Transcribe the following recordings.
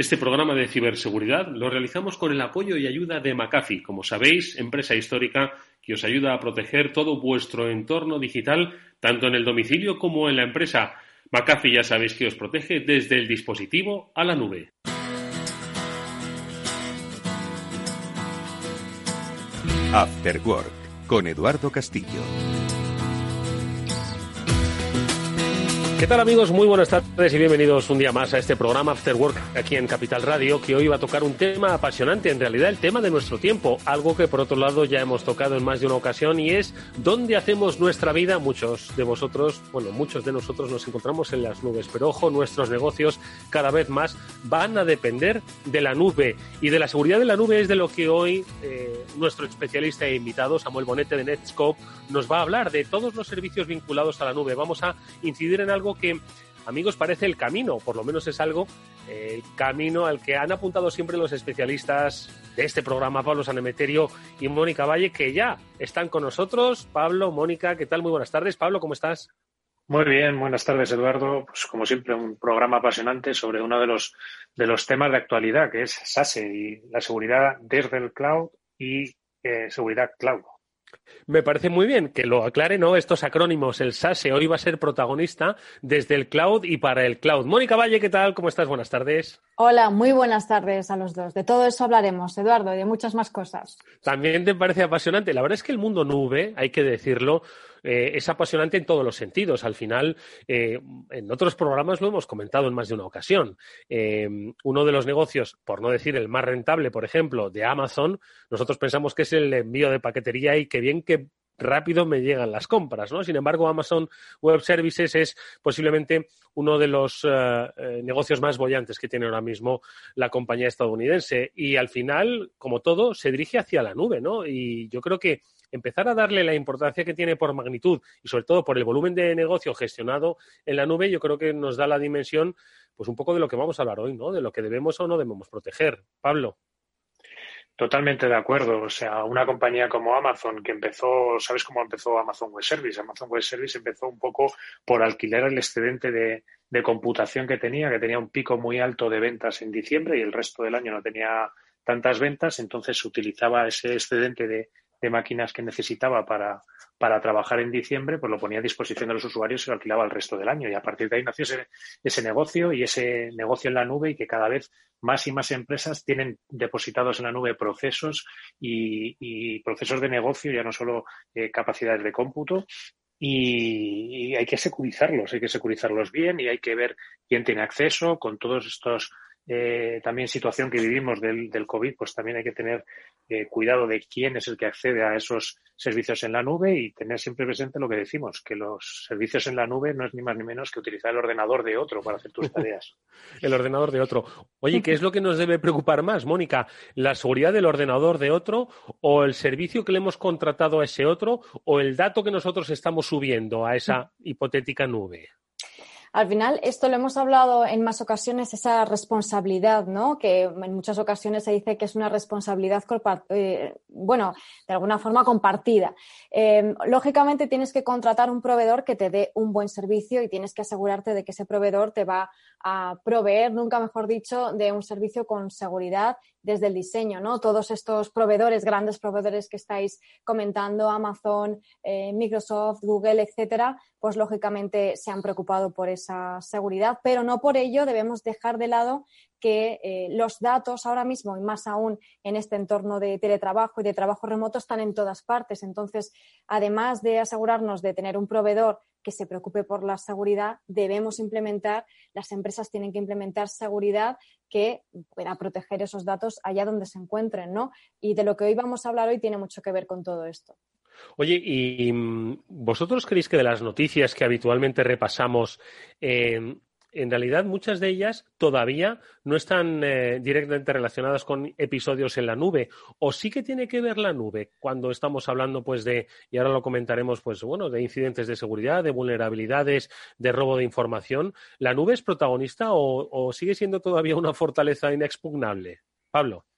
Este programa de ciberseguridad lo realizamos con el apoyo y ayuda de McAfee, como sabéis, empresa histórica que os ayuda a proteger todo vuestro entorno digital, tanto en el domicilio como en la empresa. McAfee ya sabéis que os protege desde el dispositivo a la nube. After Work con Eduardo Castillo. ¿Qué tal amigos? Muy buenas tardes y bienvenidos un día más a este programa After Work aquí en Capital Radio que hoy va a tocar un tema apasionante, en realidad el tema de nuestro tiempo, algo que por otro lado ya hemos tocado en más de una ocasión y es dónde hacemos nuestra vida. Muchos de vosotros, bueno, muchos de nosotros nos encontramos en las nubes, pero ojo, nuestros negocios cada vez más van a depender de la nube y de la seguridad de la nube es de lo que hoy eh, nuestro especialista e invitado, Samuel Bonete de Netscope, nos va a hablar de todos los servicios vinculados a la nube. Vamos a incidir en algo que, amigos, parece el camino, por lo menos es algo, el camino al que han apuntado siempre los especialistas de este programa, Pablo Sanemeterio y Mónica Valle, que ya están con nosotros. Pablo, Mónica, ¿qué tal? Muy buenas tardes. Pablo, ¿cómo estás? Muy bien, buenas tardes Eduardo. Pues como siempre, un programa apasionante sobre uno de los, de los temas de actualidad, que es SASE y la seguridad desde el cloud y eh, seguridad cloud. Me parece muy bien que lo aclare, ¿no? Estos acrónimos, el SASE hoy va a ser protagonista desde el cloud y para el cloud. Mónica Valle, ¿qué tal? ¿Cómo estás? Buenas tardes. Hola, muy buenas tardes a los dos. De todo eso hablaremos, Eduardo, y de muchas más cosas. También te parece apasionante. La verdad es que el mundo nube, hay que decirlo, eh, es apasionante en todos los sentidos. Al final, eh, en otros programas lo hemos comentado en más de una ocasión. Eh, uno de los negocios, por no decir el más rentable, por ejemplo, de Amazon, nosotros pensamos que es el envío de paquetería y que bien que rápido me llegan las compras, ¿no? Sin embargo, Amazon Web Services es posiblemente uno de los negocios más bollantes que tiene ahora mismo la compañía estadounidense. Y al final, como todo, se dirige hacia la nube, ¿no? Y yo creo que empezar a darle la importancia que tiene por magnitud y sobre todo por el volumen de negocio gestionado en la nube, yo creo que nos da la dimensión, pues un poco de lo que vamos a hablar hoy, ¿no? De lo que debemos o no debemos proteger. Pablo. Totalmente de acuerdo. O sea, una compañía como Amazon que empezó, ¿sabes cómo empezó Amazon Web Service? Amazon Web Service empezó un poco por alquilar el excedente de, de computación que tenía, que tenía un pico muy alto de ventas en diciembre y el resto del año no tenía tantas ventas, entonces utilizaba ese excedente de, de máquinas que necesitaba para, para trabajar en diciembre, pues lo ponía a disposición de los usuarios y lo alquilaba el resto del año. Y a partir de ahí nació ese, ese negocio y ese negocio en la nube y que cada vez más y más empresas tienen depositados en la nube procesos y, procesos de negocio, ya no solo eh, capacidades de cómputo, y, hay que securizarlos, hay que securizarlos bien y hay que ver quién tiene acceso con todos estos eh, también situación que vivimos del, del COVID, pues también hay que tener eh, cuidado de quién es el que accede a esos servicios en la nube y tener siempre presente lo que decimos, que los servicios en la nube no es ni más ni menos que utilizar el ordenador de otro para hacer tus tareas. el ordenador de otro. Oye, ¿qué es lo que nos debe preocupar más, Mónica? ¿La seguridad del ordenador de otro o el servicio que le hemos contratado a ese otro o el dato que nosotros estamos subiendo a esa hipotética nube? Al final, esto lo hemos hablado en más ocasiones, esa responsabilidad, ¿no? Que en muchas ocasiones se dice que es una responsabilidad, eh, bueno, de alguna forma compartida. Em, lógicamente, tienes que contratar un proveedor que te dé un buen servicio y tienes que asegurarte de que ese proveedor te va a proveer, nunca mejor dicho, de un servicio con seguridad desde el diseño, ¿no? Todos estos proveedores, grandes proveedores que estáis comentando, Amazon, eh, Microsoft, Google, etcétera, pues lógicamente se han preocupado por esa seguridad, pero no por ello debemos dejar de lado que eh, los datos ahora mismo, y más aún en este entorno de teletrabajo y de trabajo remoto, están en todas partes. Entonces, además de asegurarnos de tener un proveedor que se preocupe por la seguridad, debemos implementar, las empresas tienen que implementar seguridad que pueda proteger esos datos allá donde se encuentren, ¿no? Y de lo que hoy vamos a hablar hoy tiene mucho que ver con todo esto. Oye, ¿y mm, vosotros creéis que de las noticias que habitualmente repasamos, eh, en realidad muchas de ellas todavía no están eh, directamente relacionadas con episodios en la nube. ¿O sí que tiene que ver la nube cuando estamos hablando, pues, de, y ahora lo comentaremos, pues, bueno, de incidentes de seguridad, de vulnerabilidades, de robo de información? ¿La nube es protagonista o sigue siendo todavía una fortaleza inexpugnable? Pablo.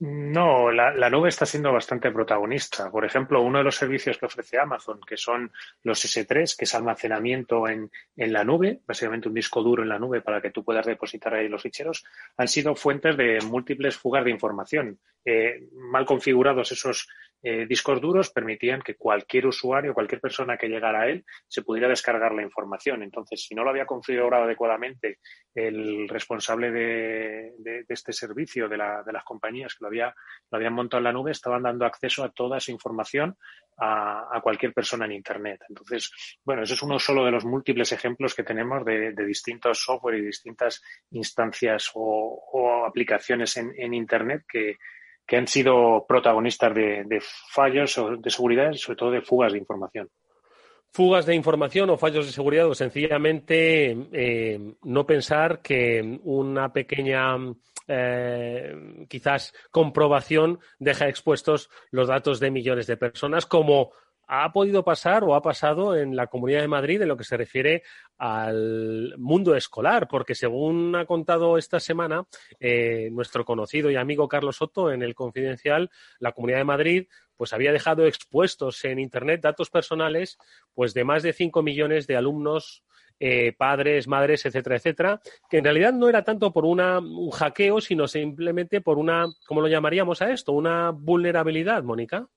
No, la, nube está siendo bastante protagonista. Por ejemplo, uno de los servicios que ofrece Amazon, que son los S3, que es almacenamiento en, en, la nube, básicamente un disco duro en la nube para que tú puedas depositar ahí los ficheros, han sido fuentes de múltiples fugas de información. Eh, mal configurados esos eh, discos duros permitían que cualquier usuario, cualquier persona que llegara a él, se pudiera descargar la información. Entonces, si no lo había configurado adecuadamente el responsable de, este servicio, de, las compañías que lo, había, lo habían montado en la nube, estaban dando acceso a toda esa información a, cualquier persona en Internet. Entonces, bueno, eso es uno solo de los múltiples ejemplos que tenemos de, distintos software y distintas instancias o, aplicaciones en Internet que que han sido protagonistas de, fallos de seguridad y sobre todo de fugas de información. Fugas de información o fallos de seguridad o sencillamente eh, no pensar que una pequeña eh, quizás comprobación deja expuestos los datos de millones de personas como ha podido pasar o ha pasado en la Comunidad de Madrid en lo que se refiere al mundo escolar, porque según ha contado esta semana eh, nuestro conocido y amigo Carlos Soto en el Confidencial, la Comunidad de Madrid pues había dejado expuestos en Internet datos personales pues de más de 5 millones de alumnos eh, padres, madres, etcétera, etcétera, que en realidad no era tanto por una, un hackeo, sino simplemente por una, ¿cómo lo llamaríamos a esto? Una vulnerabilidad, Mónica.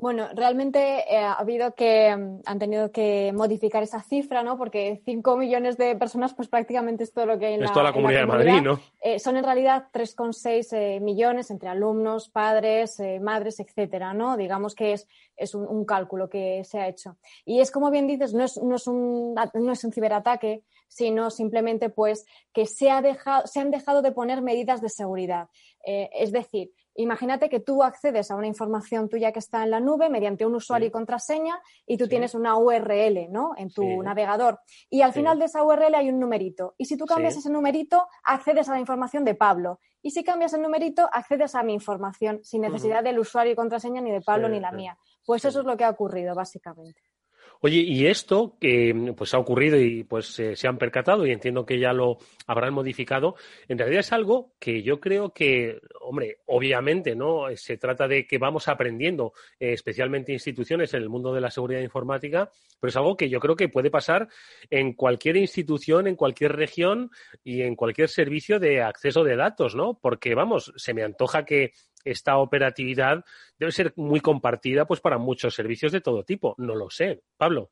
Bueno, realmente eh, ha habido que, mm, han tenido que modificar esa cifra, ¿no? Porque 5 millones de personas, pues prácticamente es todo lo que hay en, la, toda la, comunidad, de Madrid, ¿no? Eh, son en realidad 3,6 eh, millones entre alumnos, padres, madres, etcétera, ¿no? Digamos que es, es un, cálculo que se ha hecho. Y es como bien dices, no es, no es, un, no es un ciberataque, sino simplemente pues que se, ha dejado, se han dejado de poner medidas de seguridad. es decir, Imagínate que tú accedes a una información tuya que está en la nube mediante un usuario y contraseña y tú tienes una URL ¿no? en tu navegador. Y al final de esa URL hay un numerito. Y si tú cambias ese numerito, accedes a la información de Pablo. Y si cambias el numerito, accedes a mi información sin necesidad del usuario y contraseña ni de Pablo ni la mía. Pues eso es lo que ha ocurrido, básicamente. Oye, y esto que pues ha ocurrido y pues se han percatado y entiendo que ya lo habrán modificado, en realidad es algo que yo creo que, hombre, obviamente, ¿no? Se trata de que vamos aprendiendo, eh, especialmente instituciones en el mundo de la seguridad informática, pero es algo que yo creo que puede pasar en cualquier institución, en cualquier región y en cualquier servicio de acceso de datos, ¿no? Porque, vamos, se me antoja que esta operatividad debe ser muy compartida pues para muchos servicios de todo tipo. No lo sé. Pablo.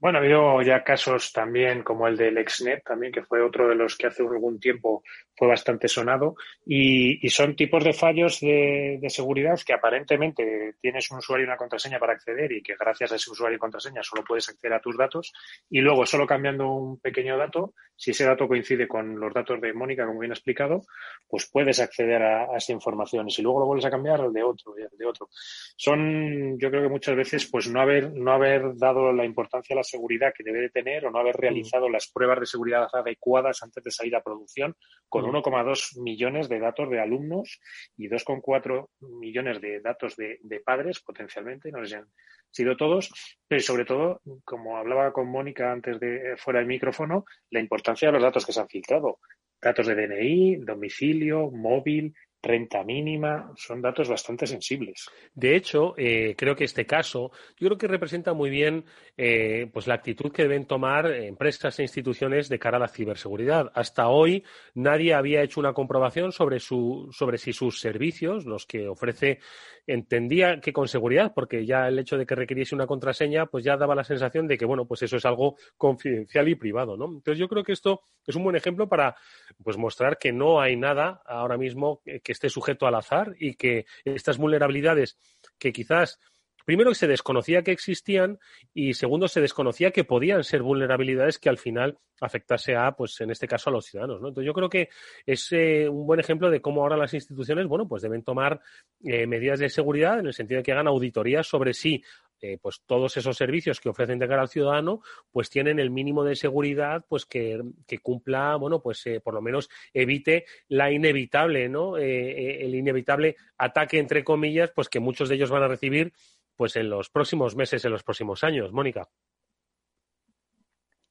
Bueno, ha habido ya casos también como el del Exnet, también que fue otro de los que hace algún tiempo fue bastante sonado. Y, son tipos de fallos de, seguridad que aparentemente tienes un usuario y una contraseña para acceder y que gracias a ese usuario y contraseña solo puedes acceder a tus datos. Y luego solo cambiando un pequeño dato, si ese dato coincide con los datos de Mónica, como bien ha explicado, pues puedes acceder a, esa información. Y si luego lo vuelves a cambiar, el de otro, de otro. Son, yo creo que muchas veces, pues no haber, no haber dado la importancia a la seguridad que debe de tener o no haber mm. realizado las pruebas de seguridad adecuadas antes de salir a producción con 1,2 mm. millones de datos de alumnos y 2,4 millones de datos de, padres potencialmente, no sé si han sido todos, pero sobre todo, como hablaba con Mónica antes de fuera del micrófono, la importancia de los datos que se han filtrado. Datos de DNI, domicilio, móvil, renta mínima, son datos bastante sensibles. De hecho, eh, creo que este caso, yo creo que representa muy bien eh, pues la actitud que deben tomar empresas e instituciones de cara a la ciberseguridad. Hasta hoy nadie había hecho una comprobación sobre, su, sobre si sus servicios, los que ofrece, entendía que con seguridad, porque ya el hecho de que requiriese una contraseña, pues ya daba la sensación de que, bueno, pues eso es algo confidencial y privado, ¿no? Entonces yo creo que esto es un buen ejemplo para pues mostrar que no hay nada ahora mismo que esté sujeto al azar y que estas vulnerabilidades que quizás primero se desconocía que existían y segundo se desconocía que podían ser vulnerabilidades que al final afectase a, pues en este caso a los ciudadanos. ¿no? Entonces yo creo que es eh, un buen ejemplo de cómo ahora las instituciones, bueno, pues deben tomar eh, medidas de seguridad en el sentido de que hagan auditorías sobre si eh, pues todos esos servicios que ofrecen de cara al ciudadano, pues tienen el mínimo de seguridad, pues que, cumpla, bueno, pues por lo menos evite la inevitable, ¿no? el inevitable ataque entre comillas, pues que muchos de ellos van a recibir pues en los próximos meses, en los próximos años. Mónica.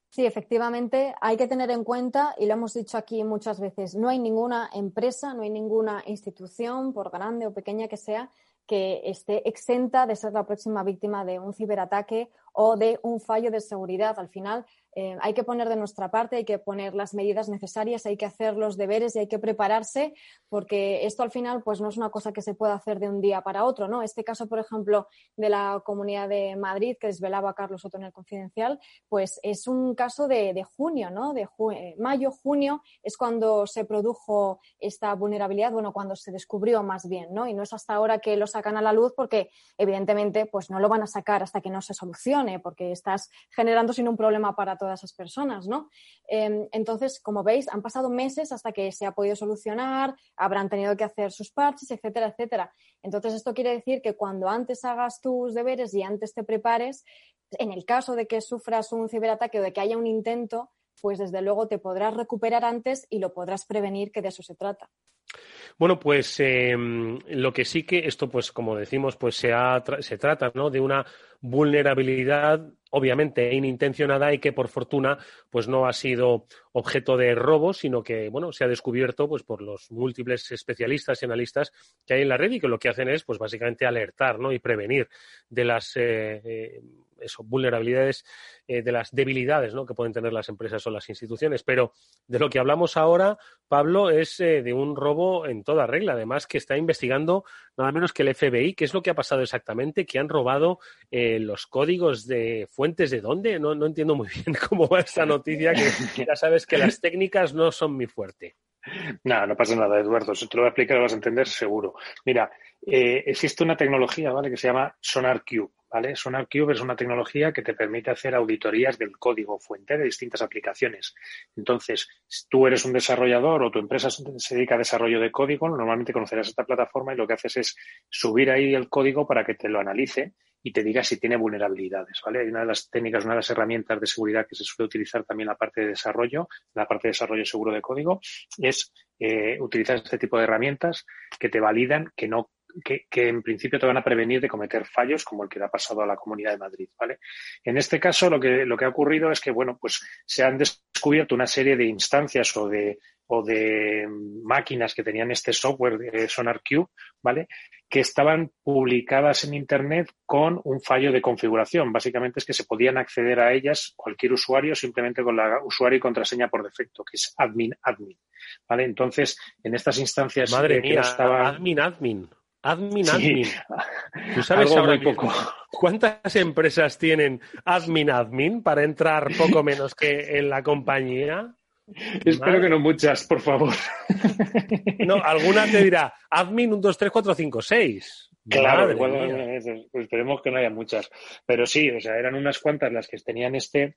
Sí, efectivamente, hay que tener en cuenta, y lo hemos dicho aquí muchas veces, no hay ninguna empresa, no hay ninguna institución, por grande o pequeña que sea, que esté exenta de ser la próxima víctima de un ciberataque o de un fallo de seguridad. Al final, eh, hay que poner de nuestra parte, hay que poner las medidas necesarias, hay que hacer los deberes y hay que prepararse, porque esto al final pues no es una cosa que se pueda hacer de un día para otro, ¿no? Este caso, por ejemplo, de la Comunidad de Madrid que desvelaba Carlos Soto en el Confidencial, pues es un caso de, junio, ¿no? De eh, mayo, junio es cuando se produjo esta vulnerabilidad, bueno, cuando se descubrió más bien, ¿no? Y no es hasta ahora que lo sacan a la luz porque evidentemente pues no lo van a sacar hasta que no se solucione, porque estás generando sin un problema para todos esas personas, ¿no? Em, entonces, como veis, han pasado meses hasta que se ha podido solucionar, habrán tenido que hacer sus parches, etcétera, etcétera. Entonces, esto quiere decir que cuando antes hagas tus deberes y antes te prepares, en el caso de que sufras un ciberataque o de que haya un intento, pues desde luego te podrás recuperar antes y lo podrás prevenir, que de eso se trata. Bueno, pues em, lo que sí que esto, pues como decimos, pues se, se trata ¿no? de una vulnerabilidad obviamente inintencionada y que por fortuna pues no ha sido objeto de robo, sino que bueno, se ha descubierto pues por los múltiples especialistas y analistas que hay en la red y que lo que hacen es pues básicamente alertar, ¿no? y prevenir de las eh, eh, vulnerabilidades, eh, de las debilidades ¿no? que pueden tener las empresas o las instituciones. Pero de lo que hablamos ahora, Pablo, es de un robo en toda regla. Además, que está investigando nada menos que el FBI. ¿Qué es lo que ha pasado exactamente? Que han robado los códigos de fuentes de dónde. No, no entiendo muy bien cómo va esta noticia, que ya sabes que las técnicas no son mi fuerte. No, no pasa nada, Eduardo. Si te lo voy a explicar, lo vas a entender seguro. Mira, eh, existe una tecnología, ¿vale? Que se llama SonarQube, ¿vale? SonarQube es una tecnología que te permite hacer auditorías del código fuente de distintas aplicaciones. Entonces, si tú eres un desarrollador o tu empresa se dedica a desarrollo de código, normalmente conocerás esta plataforma y lo que haces es subir ahí el código para que te lo analice y te diga si tiene vulnerabilidades, ¿vale? Hay una de las técnicas, una de las herramientas de seguridad que se suele utilizar también la parte de desarrollo, la parte de desarrollo seguro de código, es eh, utilizar este tipo de herramientas que te validan que no que, que, en principio te van a prevenir de cometer fallos como el que le ha pasado a la Comunidad de Madrid, ¿vale? En este caso, lo que, lo que ha ocurrido es que, bueno, pues se han descubierto una serie de instancias o de, o de máquinas que tenían este software de SonarQube, ¿vale? Que estaban publicadas en Internet con un fallo de configuración. Básicamente es que se podían acceder a ellas cualquier usuario simplemente con la usuario y contraseña por defecto, que es admin admin, ¿vale? Entonces, en estas instancias Madre mía, admin admin. Admin, admin. ¿Tú sabes ahora poco. cuántas empresas tienen admin, admin para entrar poco menos que en la compañía? Espero que no muchas, por favor. No, alguna te dirá, admin 1, 2, 3, 4, 5, 6. Claro, igual, pues esperemos que no haya muchas. Pero sí, o sea, eran unas cuantas las que tenían este,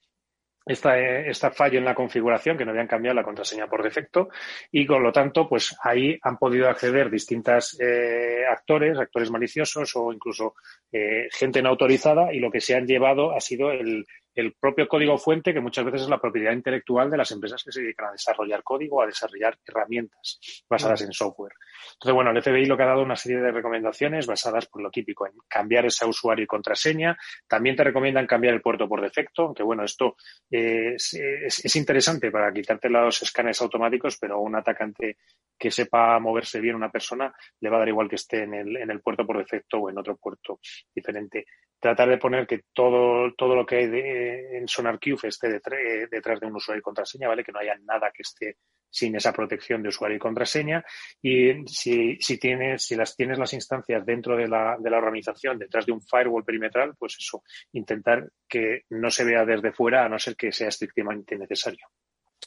esta, esta, fallo en la configuración, que no habían cambiado la contraseña por defecto, y con lo tanto, pues ahí han podido acceder distintos eh, actores, actores maliciosos o incluso eh, gente no autorizada, y lo que se han llevado ha sido el, el propio código fuente, que muchas veces es la propiedad intelectual de las empresas que se dedican a desarrollar código, a desarrollar herramientas basadas en software. Entonces, bueno, el FBI lo que ha dado una serie de recomendaciones basadas por lo típico en cambiar ese usuario y contraseña. También te recomiendan cambiar el puerto por defecto, aunque bueno, esto es, es, interesante para quitarte los escáneres automáticos, pero un atacante que sepa moverse bien una persona le va a dar igual que esté en el, en el puerto por defecto o en otro puerto diferente tratar de poner que todo, todo lo que hay de, en SonarQube esté detrás, de un usuario y contraseña, ¿vale? Que no haya nada que esté sin esa protección de usuario y contraseña. Y si, si tienes, si las tienes las instancias dentro de la, de la organización, detrás de un firewall perimetral, pues eso, intentar que no se vea desde fuera, a no ser que sea estrictamente necesario.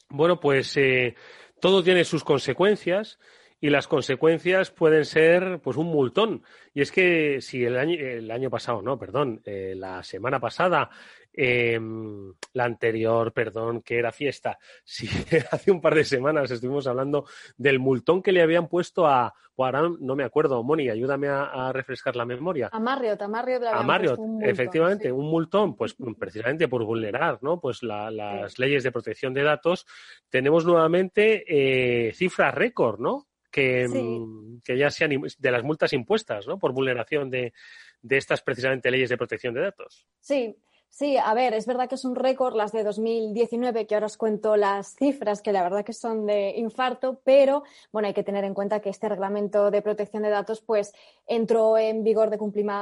Bueno, pues eh, todo tiene sus consecuencias y las consecuencias pueden ser pues un multón. Y es que si el año, el año pasado, no, perdón, eh, la semana pasada, em, la anterior, perdón, que era fiesta, si hace un par de semanas estuvimos hablando del multón que le habían puesto a, ahora no me acuerdo, Moni, ayúdame a, refrescar la memoria. A Marriott, a Marriott. A Marriott, efectivamente, un multón, pues precisamente por vulnerar, ¿no? Pues las leyes de protección de datos, tenemos nuevamente eh, cifras récord, ¿no? Mm, que, ya sean de las multas impuestas, ¿no? Por vulneración de, de estas precisamente leyes de protección de datos. Sí, Sí, a ver, es verdad que es un récord las de 2019, que ahora os cuento las cifras, que la verdad que son de infarto, pero bueno, hay que tener en cuenta que este reglamento de protección de datos pues entró en vigor de,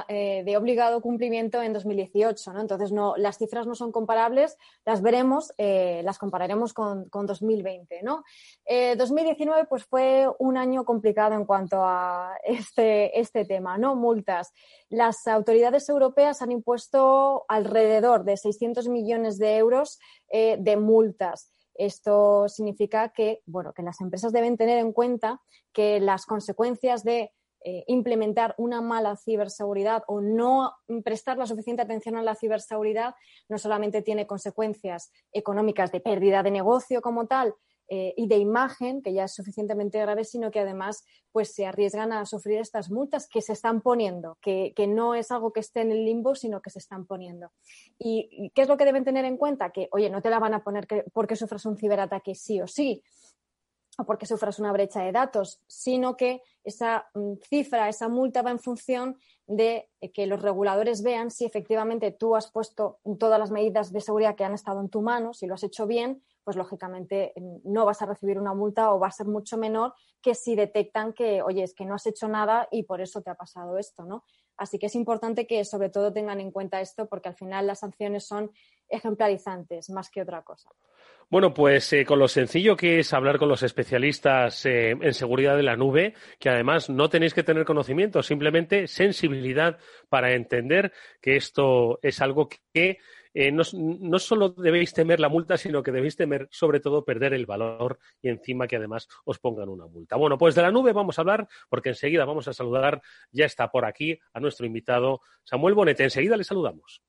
eh, de obligado cumplimiento en 2018, ¿no? Entonces, no, las cifras no son comparables, las veremos, eh, las compararemos con, con 2020, ¿no? 2019 eh, pues fue un año complicado en cuanto a este, este tema, ¿no? Multas. Las autoridades europeas han impuesto alrededor de 600 millones de euros eh, de multas. Esto significa que, bueno, que las empresas deben tener en cuenta que las consecuencias de eh, implementar una mala ciberseguridad o no prestar la suficiente atención a la ciberseguridad no solamente tiene consecuencias económicas de pérdida de negocio como tal, eh, y de imagen, que ya es suficientemente grave, sino que además pues, se arriesgan a sufrir estas multas que se están poniendo, que, no es algo que esté en el limbo, sino que se están poniendo. ¿Y qué es lo que deben tener en cuenta? Que, oye, no te la van a poner porque sufras un ciberataque sí o sí, o porque sufras una brecha de datos, sino que esa mm, cifra, esa multa va en función de eh, que los reguladores vean si efectivamente tú has puesto todas las medidas de seguridad que han estado en tu mano, si lo has hecho bien, pues lógicamente no vas a recibir una multa o va a ser mucho menor que si detectan que, oye, es que no has hecho nada y por eso te ha pasado esto, ¿no? Así que es importante que sobre todo tengan en cuenta esto porque al final las sanciones son ejemplarizantes más que otra cosa. Bueno, pues eh, con lo sencillo que es hablar con los especialistas eh, en seguridad de la nube, que además no tenéis que tener conocimiento, simplemente sensibilidad para entender que esto es algo que eh, no, no, solo debéis temer la multa, sino que debéis temer sobre todo perder el valor y encima que además os pongan una multa. Bueno, pues de la nube vamos a hablar porque enseguida vamos a saludar, ya está por aquí, a nuestro invitado Samuel Bonete. Enseguida le saludamos.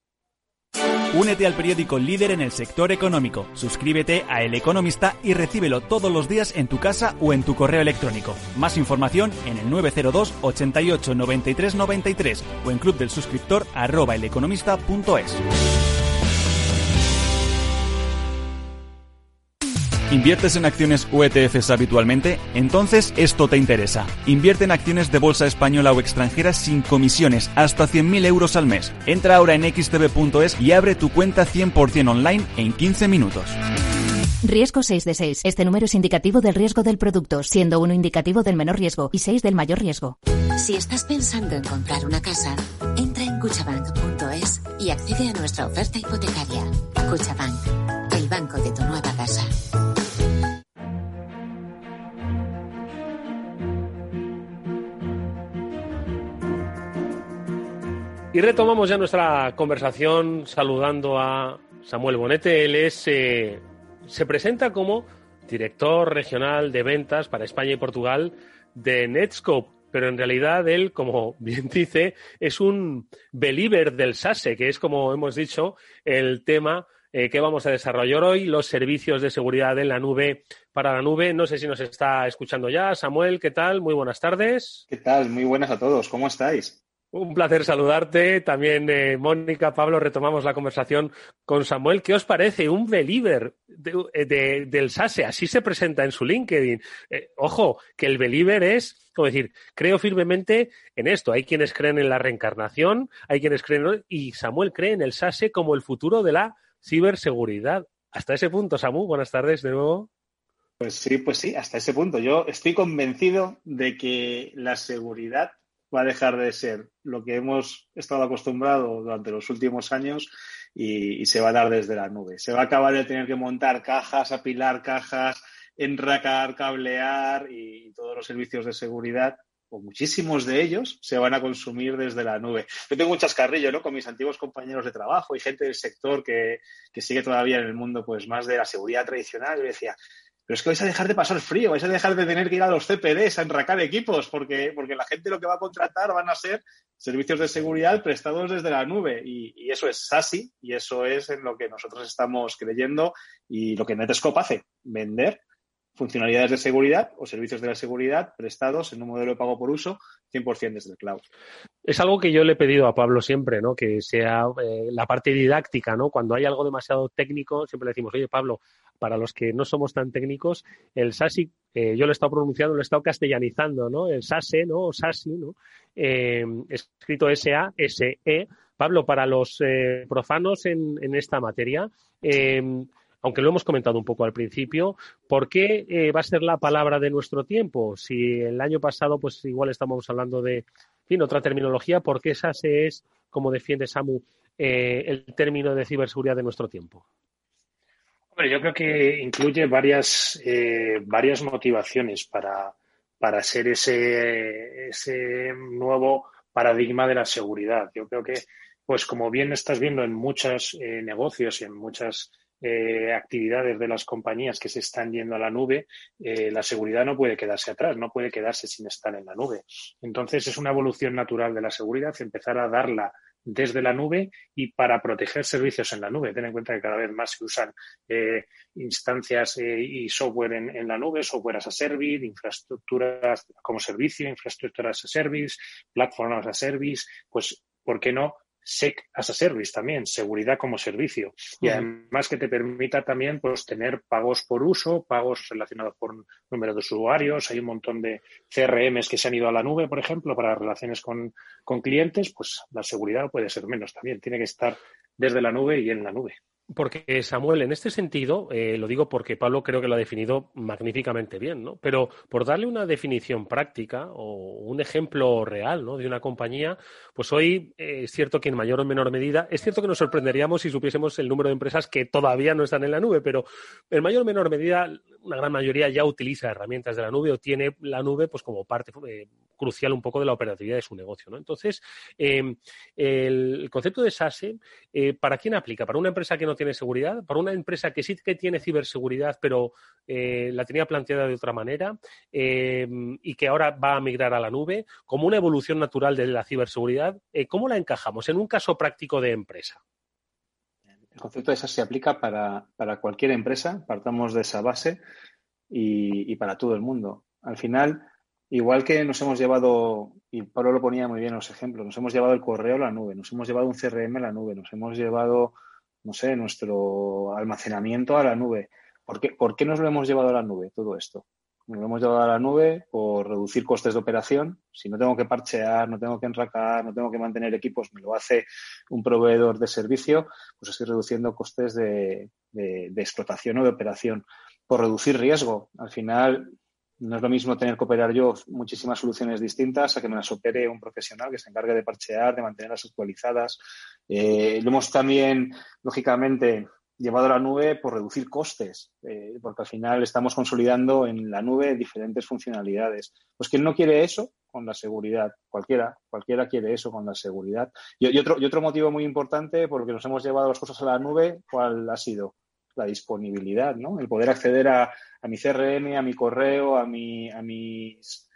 Únete al periódico líder en el sector económico. Suscríbete a El Economista y recíbelo todos los días en tu casa o en tu correo electrónico. Más información en el 902 88 93 93 o en club ¿Inviertes en acciones o ETFs habitualmente? Entonces esto te interesa. Invierte en acciones de bolsa española o extranjera sin comisiones, hasta 100.000 euros al mes. Entra ahora en xtb.es y abre tu cuenta 100% online en 15 minutos. Riesgo 6 de 6. Este número es indicativo del riesgo del producto, siendo uno indicativo del menor riesgo y 6 del mayor riesgo. Si estás pensando en comprar una casa, entra en cuchabank.es y accede a nuestra oferta hipotecaria. Cuchabank, el banco de tu nueva casa. Y retomamos ya nuestra conversación saludando a Samuel Bonete. Él es, eh, se presenta como director regional de ventas para España y Portugal de Netscope, pero en realidad él, como bien dice, es un believer del SASE, que es, como hemos dicho, el tema eh, que vamos a desarrollar hoy, los servicios de seguridad en la nube para la nube. No sé si nos está escuchando ya. Samuel, ¿qué tal? Muy buenas tardes. ¿Qué tal? Muy buenas a todos. ¿Cómo estáis? Un placer saludarte. También, eh, Mónica, Pablo, retomamos la conversación con Samuel. ¿Qué os parece? Un believer de, del SASE. Así se presenta en su LinkedIn. Eh, ojo, que el believer es, como decir, creo firmemente en esto. Hay quienes creen en la reencarnación, hay quienes creen, y Samuel cree en el SASE como el futuro de la ciberseguridad. Hasta ese punto, Samu, buenas tardes de nuevo. Pues sí, pues sí, hasta ese punto. Yo estoy convencido de que la seguridad va a dejar de ser lo que hemos estado acostumbrados durante los últimos años y, se va a dar desde la nube. Se va a acabar de tener que montar cajas, apilar cajas, enracar, cablear y, todos los servicios de seguridad o muchísimos de ellos se van a consumir desde la nube. Yo tengo un chascarrillo, ¿no? Con mis antiguos compañeros de trabajo y gente del sector que, sigue todavía en el mundo, pues, más de la seguridad tradicional. Yo decía, pero es que vais a dejar de pasar frío, vais a dejar de tener que ir a los CPDs a enracar equipos, porque, porque la gente lo que va a contratar van a ser servicios de seguridad prestados desde la nube. Y, eso es SASI, y eso es en lo que nosotros estamos creyendo y lo que Netscope hace, vender funcionalidades de seguridad o servicios de la seguridad prestados en un modelo de pago por uso 100% desde el cloud. Es algo que yo le he pedido a Pablo siempre, ¿no? Que sea eh, la parte didáctica, ¿no? Cuando hay algo demasiado técnico, siempre le decimos, oye, Pablo, para los que no somos tan técnicos, el SASI, eh, yo lo he estado pronunciando, lo he estado castellanizando, ¿no? El SASE, ¿no? O SASI, ¿no? Eh, escrito S-A-S-E, Pablo, para los profanos en, en, esta materia, aunque lo hemos comentado un poco al principio, ¿por qué eh, va a ser la palabra de nuestro tiempo? Si el año pasado, pues igual estamos hablando de, otra terminología, ¿por qué esa es, como defiende Samu, eh, el término de ciberseguridad de nuestro tiempo? Hombre, yo creo que incluye varias, eh, varias motivaciones para, para ser ese, ese nuevo paradigma de la seguridad. Yo creo que, pues como bien estás viendo en muchos negocios y en muchas eh, actividades de las compañías que se están yendo a la nube, eh, la seguridad no puede quedarse atrás, no puede quedarse sin estar en la nube. Entonces es una evolución natural de la seguridad empezar a darla desde la nube y para proteger servicios en la nube. Ten en cuenta que cada vez más se usan eh, instancias y software en, en, la nube, software as a service, infraestructuras como servicio, infraestructuras as a service, platforms as a service, pues, ¿por qué no? SEC as a service también, seguridad como servicio. Y además que te permita también pues, tener pagos por uso, pagos relacionados por número de usuarios. Hay un montón de CRMs que se han ido a la nube, por ejemplo, para relaciones con, con clientes. Pues la seguridad puede ser menos también. Tiene que estar desde la nube y en la nube. Porque, Samuel, en este sentido, eh, lo digo porque Pablo creo que lo ha definido magníficamente bien, ¿no? Pero por darle una definición práctica o un ejemplo real, ¿no? De una compañía, pues hoy eh, es cierto que en mayor o menor medida, es cierto que nos sorprenderíamos si supiésemos el número de empresas que todavía no están en la nube, pero en mayor o menor medida, una gran mayoría ya utiliza herramientas de la nube o tiene la nube pues como parte eh, crucial un poco de la operatividad de su negocio, ¿no? Entonces, eh, el concepto de SASE, ¿para quién aplica? ¿Para una empresa que no tiene seguridad? ¿Para una empresa que sí que tiene ciberseguridad, pero eh, la tenía planteada de otra manera y que ahora va a migrar a la nube? Como una evolución natural de la ciberseguridad, ¿cómo la encajamos en un caso práctico de empresa? El concepto de SASE se aplica para, para cualquier empresa, partamos de esa base y, y para todo el mundo. Al final, Igual que nos hemos llevado, y Pablo lo ponía muy bien en los ejemplos, nos hemos llevado el correo a la nube, nos hemos llevado un CRM a la nube, nos hemos llevado, no sé, nuestro almacenamiento a la nube. ¿Por qué, ¿Por qué nos lo hemos llevado a la nube todo esto? Nos lo hemos llevado a la nube por reducir costes de operación. Si no tengo que parchear, no tengo que enracar, no tengo que mantener equipos, me lo hace un proveedor de servicio, pues estoy reduciendo costes de, de, de explotación o de operación. Por reducir riesgo. Al final, no es lo mismo tener que operar yo muchísimas soluciones distintas a que me las opere un profesional que se encargue de parchear, de mantenerlas actualizadas. Eh, lo hemos también, lógicamente, llevado a la nube por reducir costes, eh, porque al final estamos consolidando en la nube diferentes funcionalidades. Pues quien no quiere eso con la seguridad, cualquiera, cualquiera quiere eso con la seguridad. Y, otro, y otro motivo muy importante por el que nos hemos llevado las cosas a la nube, ¿cuál ha sido? La disponibilidad, ¿no? El poder acceder a, mi CRM, a mi correo, a, mi, a mis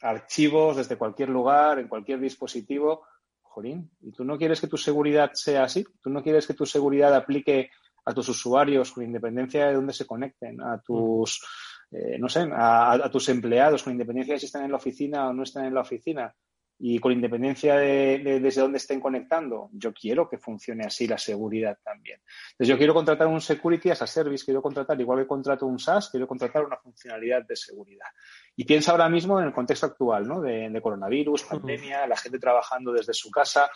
archivos desde cualquier lugar, en cualquier dispositivo. Jorín, ¿y tú no quieres que tu seguridad sea así? ¿Tú no quieres que tu seguridad aplique a tus usuarios con independencia de dónde se conecten, a tus, eh, no sé, a, tus empleados con independencia de si están en la oficina o no están en la oficina? Y con independencia de, de, desde dónde estén conectando, yo quiero que funcione así la seguridad también. Entonces, yo quiero contratar un security as a service, quiero contratar, igual que contrato un SaaS, quiero contratar una funcionalidad de seguridad. Y piensa ahora mismo en el contexto actual, ¿no? De, de coronavirus, pandemia, la gente trabajando desde su casa.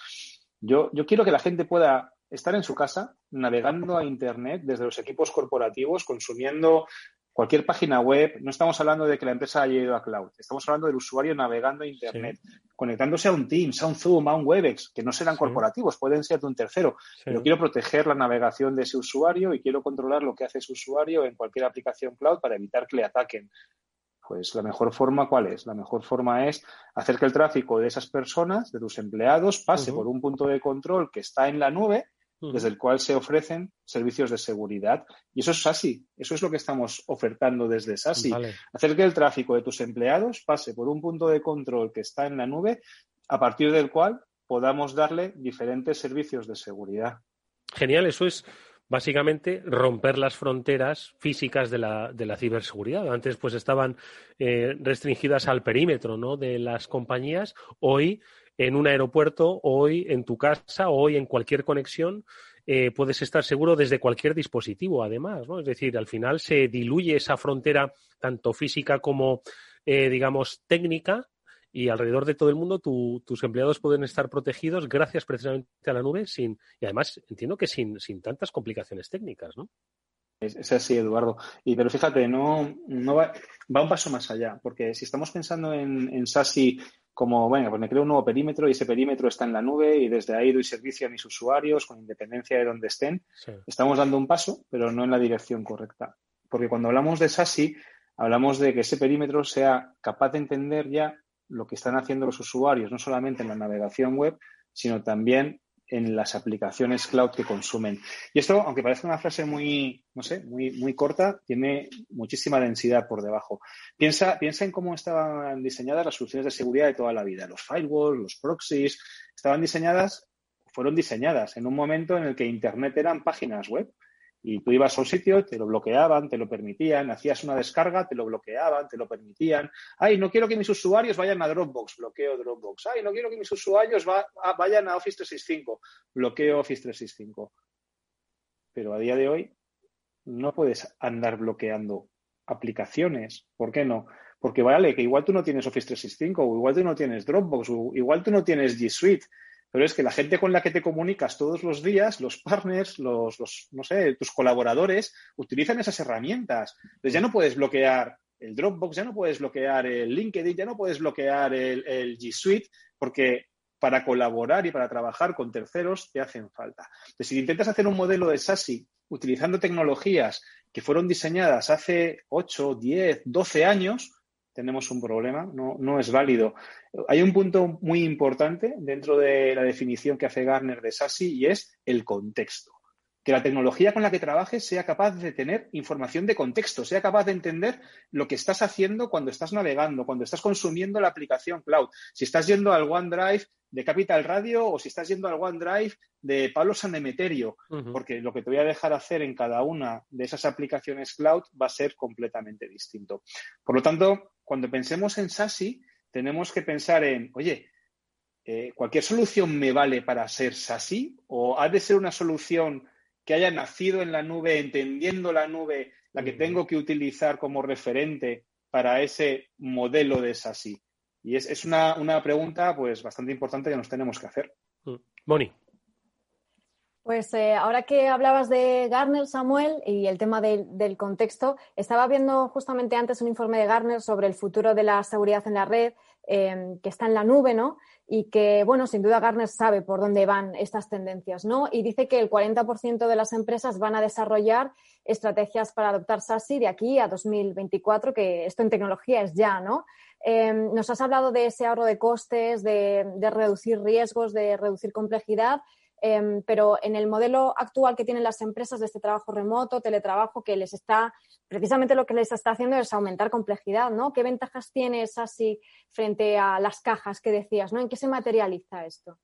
Yo, yo quiero que la gente pueda estar en su casa, navegando a Internet desde los equipos corporativos, consumiendo cualquier página web, no estamos hablando de que la empresa haya ido a cloud, estamos hablando del usuario navegando a Internet, sí. conectándose a un Teams, a un Zoom, a un Webex, que no serán sí. corporativos, pueden ser de un tercero, sí. pero quiero proteger la navegación de ese usuario y quiero controlar lo que hace ese usuario en cualquier aplicación cloud para evitar que le ataquen. Pues la mejor forma, ¿cuál es? La mejor forma es hacer que el tráfico de esas personas, de tus empleados, pase uh -huh. por un punto de control que está en la nube desde el cual se ofrecen servicios de seguridad. Y eso es SASI, eso es lo que estamos ofertando desde SASI. Vale. Hacer que el tráfico de tus empleados pase por un punto de control que está en la nube, a partir del cual podamos darle diferentes servicios de seguridad. Genial, eso es básicamente romper las fronteras físicas de la, de la ciberseguridad. Antes pues estaban eh, restringidas al perímetro ¿no? de las compañías. Hoy en un aeropuerto, hoy en tu casa, hoy en cualquier conexión, eh, puedes estar seguro desde cualquier dispositivo, además, ¿no? Es decir, al final se diluye esa frontera tanto física como, eh, digamos, técnica y alrededor de todo el mundo tus empleados pueden estar protegidos gracias precisamente a la nube sin, y además entiendo que sin, sin tantas complicaciones técnicas, ¿no? Es, así, Eduardo. Y pero fíjate, no, no va, va, un paso más allá, porque si estamos pensando en, en SASI como, bueno, pues me creo un nuevo perímetro y ese perímetro está en la nube y desde ahí doy servicio a mis usuarios con independencia de donde estén, estamos dando un paso, pero no en la dirección correcta. Porque cuando hablamos de SASI, hablamos de que ese perímetro sea capaz de entender ya lo que están haciendo los usuarios, no solamente en la navegación web, sino también en las aplicaciones cloud que consumen. Y esto, aunque parezca una frase muy, no sé, muy, muy corta, tiene muchísima densidad por debajo. Piensa, piensa en cómo estaban diseñadas las soluciones de seguridad de toda la vida. Los firewalls, los proxies, estaban diseñadas, fueron diseñadas en un momento en el que Internet eran páginas web y tú ibas a un sitio, te lo bloqueaban, te lo permitían, hacías una descarga, te lo bloqueaban, te lo permitían. Ay, no quiero que mis usuarios vayan a Dropbox, bloqueo Dropbox. Ay, no quiero que mis usuarios vayan a Office 365, bloqueo Office 365. Pero a día de hoy no puedes andar bloqueando aplicaciones. ¿Por qué no? Porque vale, que igual tú no tienes Office 365, o igual tú no tienes Dropbox, o igual tú no tienes G Suite, pero es que la gente con la que te comunicas todos los días, los partners, los, no sé, tus colaboradores, utilizan esas herramientas. Entonces ya no puedes bloquear el Dropbox, ya no puedes bloquear el LinkedIn, ya no puedes bloquear el, el G Suite, porque para colaborar y para trabajar con terceros te hacen falta. Entonces, si intentas hacer un modelo de SASI utilizando tecnologías que fueron diseñadas hace 8, 10, 12 años, tenemos un problema, no, no es válido. Hay un punto muy importante dentro de la definición que hace Garner de SASI y es el contexto. Que la tecnología con la que trabajes sea capaz de tener información de contexto, sea capaz de entender lo que estás haciendo cuando estás navegando, cuando estás consumiendo la aplicación cloud. Si estás yendo al OneDrive de Capital Radio o si estás yendo al OneDrive de Pablo San Emeterio, porque lo que te voy a dejar hacer en cada una de esas aplicaciones cloud va a ser completamente distinto. Por lo tanto, cuando pensemos en SASI, tenemos que pensar en, oye, eh, ¿cualquier solución me vale para ser SASI? ¿O ha de ser una solución que haya nacido en la nube, entendiendo la nube, la que tengo que utilizar como referente para ese modelo de SASI? Y es, una, pregunta pues bastante importante que nos tenemos que hacer. Moni. Pues eh, ahora que hablabas de Garner, Samuel, y el tema del contexto, estaba viendo justamente antes un informe de Garner sobre el futuro de la seguridad en la red, em, que está en la nube, ¿no? Y que, bueno, sin duda Garner sabe por dónde van estas tendencias, ¿no? Y dice que el 40% de las empresas van a desarrollar estrategias para adoptar SASI de aquí a 2024, que esto en tecnología es ya, ¿no? Em, nos has hablado de ese ahorro de costes, de reducir riesgos, de reducir complejidad. Em, pero en el modelo actual que tienen las empresas de este trabajo remoto, teletrabajo, que les está, precisamente lo que les está haciendo es aumentar complejidad, ¿no? ¿Qué ventajas tienes así frente a las cajas que decías, ¿no? ¿En qué se materializa esto?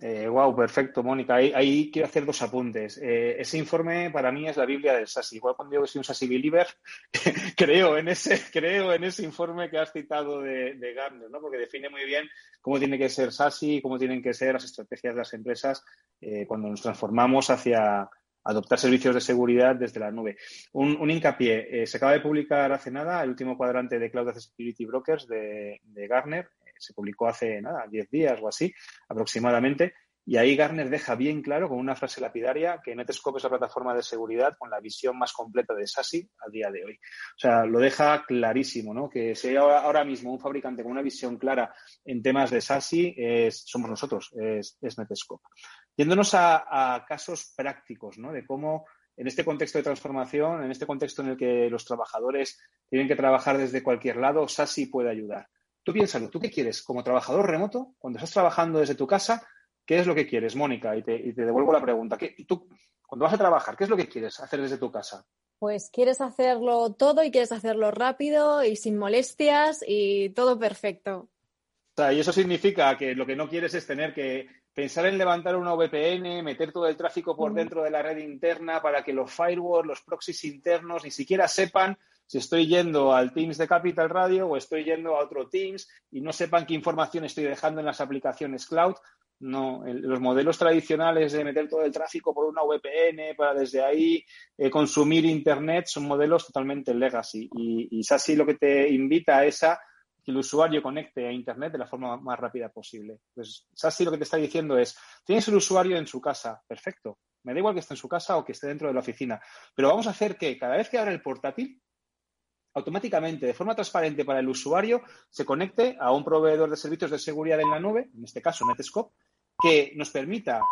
Wow, eh, perfecto, Mónica. Ahí, quiero hacer dos apuntes. Eh, ese informe para mí es la Biblia del SASI. Igual cuando digo que soy un SASI believer, creo, en ese, creo en ese informe que has citado de, de ¿no? porque define muy bien cómo tiene que ser SASI, cómo tienen que ser las estrategias de las empresas eh, cuando nos transformamos hacia adoptar servicios de seguridad desde la nube. Un, hincapié. se acaba de publicar hace nada el último cuadrante de Cloud Security Brokers de, de Gartner se publicó hace nada, 10 días o así aproximadamente. Y ahí Garner deja bien claro con una frase lapidaria que Netscope es la plataforma de seguridad con la visión más completa de SASI a día de hoy. O sea, lo deja clarísimo, ¿no? Que si hay ahora mismo un fabricante con una visión clara en temas de SASI, somos nosotros, es, es Netscope. Yéndonos a, a, casos prácticos, ¿no? De cómo en este contexto de transformación, en este contexto en el que los trabajadores tienen que trabajar desde cualquier lado, SASI puede ayudar. Tú piénsalo, ¿tú qué quieres como trabajador remoto? Cuando estás trabajando desde tu casa, ¿qué es lo que quieres, Mónica? Y te, devuelvo la pregunta. tú, cuando vas a trabajar, ¿qué es lo que quieres hacer desde tu casa? Pues quieres hacerlo todo y quieres hacerlo rápido y sin molestias y todo perfecto. O sea, y eso significa que lo que no quieres es tener que pensar en levantar una VPN, meter todo el tráfico por dentro de la red interna para que los firewalls, los proxies internos ni siquiera sepan si estoy yendo al Teams de Capital Radio o estoy yendo a otro Teams y no sepan qué información estoy dejando en las aplicaciones cloud. No, los modelos tradicionales de meter todo el tráfico por una VPN para desde ahí eh, consumir Internet son modelos totalmente legacy. Y, y SASI lo que te invita es a que el usuario conecte a Internet de la forma más rápida posible. Pues SASI lo que te está diciendo es, tienes el usuario en su casa, perfecto. Me da igual que esté en su casa o que esté dentro de la oficina, pero vamos a hacer que cada vez que abra el portátil, automáticamente, de forma transparente para el usuario, se conecte a un proveedor de servicios de seguridad en la nube, en este caso Netscope, que nos permita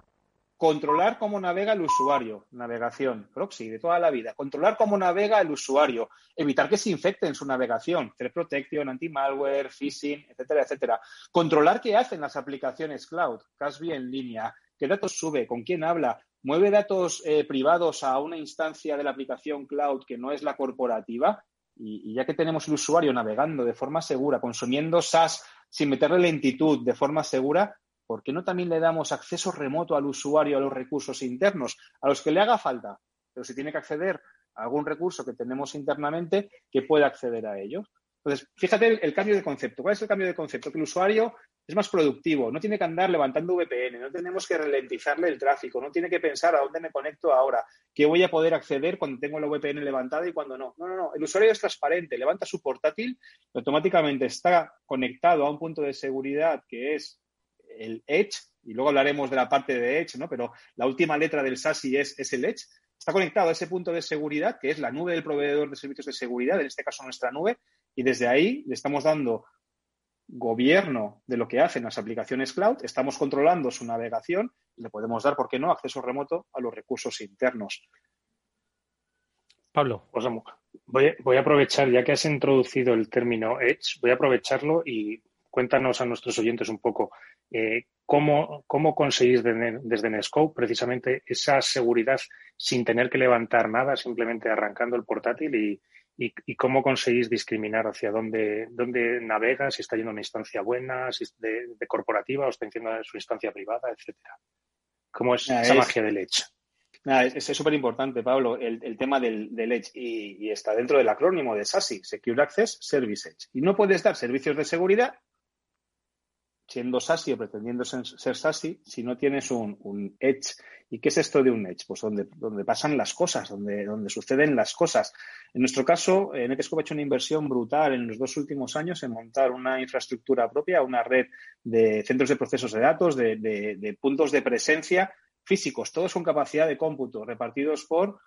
controlar cómo navega el usuario, navegación, proxy de toda la vida, controlar cómo navega el usuario, evitar que se infecte en su navegación, threat protection, anti-malware, phishing, etcétera, etcétera. Controlar qué hacen las aplicaciones cloud, CASB en línea, qué datos sube, con quién habla, mueve datos eh, privados a una instancia de la aplicación cloud que no es la corporativa. Y, ya que tenemos el usuario navegando de forma segura, consumiendo SaaS sin meterle lentitud de forma segura, ¿por qué no también le damos acceso remoto al usuario a los recursos internos, a los que le haga falta? Pero si tiene que acceder a algún recurso que tenemos internamente, que pueda acceder a ellos. Entonces, fíjate el, cambio de concepto. ¿Cuál es el cambio de concepto? Que el usuario es más productivo, no tiene que andar levantando VPN, no tenemos que ralentizarle el tráfico, no tiene que pensar a dónde me conecto ahora, qué voy a poder acceder cuando tengo la VPN levantada y cuando no. No, no, no. El usuario es transparente, levanta su portátil, automáticamente está conectado a un punto de seguridad que es el Edge, y luego hablaremos de la parte de Edge, ¿no? Pero la última letra del SASI es, es el Edge. Está conectado a ese punto de seguridad, que es la nube del proveedor de servicios de seguridad, en este caso nuestra nube, y desde ahí le estamos dando gobierno de lo que hacen las aplicaciones cloud, estamos controlando su navegación y le podemos dar, ¿por qué no?, acceso remoto a los recursos internos. Pablo. Pues, voy, voy a aprovechar, ya que has introducido el término Edge, voy a aprovecharlo y cuéntanos a nuestros oyentes un poco eh, cómo, cómo conseguís desde Nescope precisamente esa seguridad sin tener que levantar nada, simplemente arrancando el portátil y, cómo conseguís discriminar hacia dónde, dónde navega, si está yendo a una instancia buena, si es de, corporativa o está yendo a su instancia privada, etcétera. ¿Cómo es esa magia del Edge? es súper importante, Pablo, el, tema del, Edge y, y, está dentro del acrónimo de SASI, Secure Access Service Edge. Y no puedes dar servicios de seguridad siendo SASI o pretendiendo ser SASI si no tienes un, edge. ¿Y qué es esto de un edge? Pues donde, donde pasan las cosas, donde, donde suceden las cosas. En nuestro caso, eh, Netscope ha hecho una inversión brutal en los dos últimos años en montar una infraestructura propia, una red de centros de procesos de datos, de, de puntos de presencia físicos, todos con capacidad de cómputo, repartidos por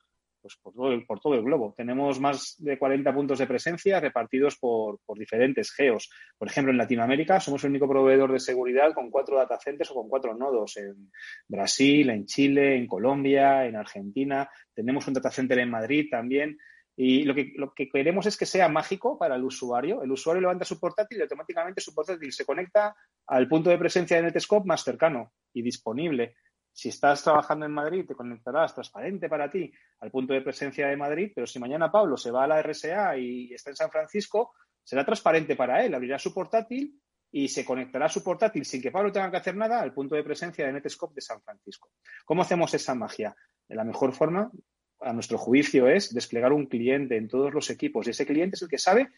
pues por todo, el, por todo el globo. Tenemos más de 40 puntos de presencia repartidos por, diferentes geos. Por ejemplo, en Latinoamérica somos el único proveedor de seguridad con cuatro data centers o con cuatro nodos. En Brasil, en Chile, en Colombia, en Argentina. Tenemos un data center en Madrid también. Y lo que, lo que queremos es que sea mágico para el usuario. El usuario levanta su portátil y automáticamente su portátil se conecta al punto de presencia de Netscope más cercano y disponible. Si estás trabajando en Madrid, te conectarás transparente para ti al punto de presencia de Madrid, pero si mañana Pablo se va a la RSA y está en San Francisco, será transparente para él. Abrirá su portátil y se conectará su portátil sin que Pablo tenga que hacer nada al punto de presencia de Netscope de San Francisco. ¿Cómo hacemos esa magia? De la mejor forma, a nuestro juicio, es desplegar un cliente en todos los equipos y ese cliente es el que sabe,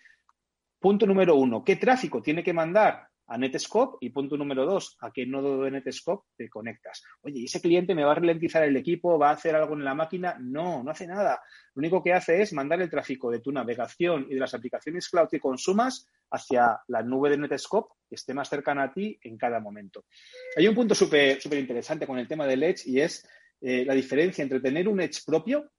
punto número uno, qué tráfico tiene que mandar a Netscope y punto número dos, a qué nodo de Netscope te conectas. Oye, ¿y ese cliente me va a ralentizar el equipo? ¿Va a hacer algo en la máquina? No, no hace nada. Lo único que hace es mandar el tráfico de tu navegación y de las aplicaciones cloud que consumas hacia la nube de Netscope que esté más cercana a ti en cada momento. Hay un punto súper interesante con el tema del Edge y es eh, la diferencia entre tener un Edge propio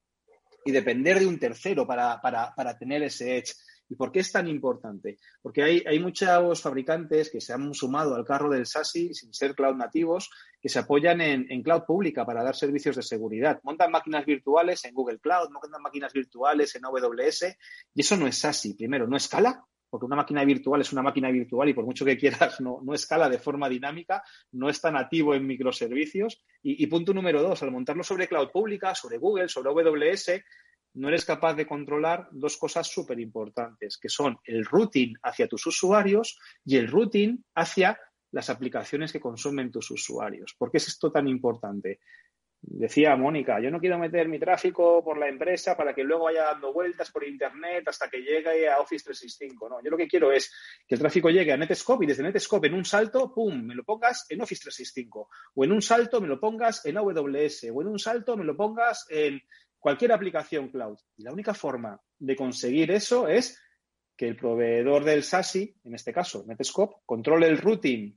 y depender de un tercero para, para tener ese Edge. ¿Y por qué es tan importante? Porque hay, muchos fabricantes que se han sumado al carro del SASI sin ser cloud nativos, que se apoyan en, cloud pública para dar servicios de seguridad. Montan máquinas virtuales en Google Cloud, montan máquinas virtuales en AWS, y eso no es SASI. Primero, no escala, porque una máquina virtual es una máquina virtual y por mucho que quieras no, no escala de forma dinámica, no está nativo en microservicios. Y, y, punto número dos, al montarlo sobre cloud pública, sobre Google, sobre AWS, no eres capaz de controlar dos cosas súper importantes, que son el routing hacia tus usuarios y el routing hacia las aplicaciones que consumen tus usuarios. ¿Por qué es esto tan importante? Decía Mónica, yo no quiero meter mi tráfico por la empresa para que luego vaya dando vueltas por Internet hasta que llegue a Office 365. No, yo lo que quiero es que el tráfico llegue a Netscope y desde Netscope en un salto, ¡pum!, me lo pongas en Office 365. O en un salto me lo pongas en AWS. O en un salto me lo pongas en cualquier aplicación cloud. Y la única forma de conseguir eso es que el proveedor del SASI, en este caso Netscope, controle el routing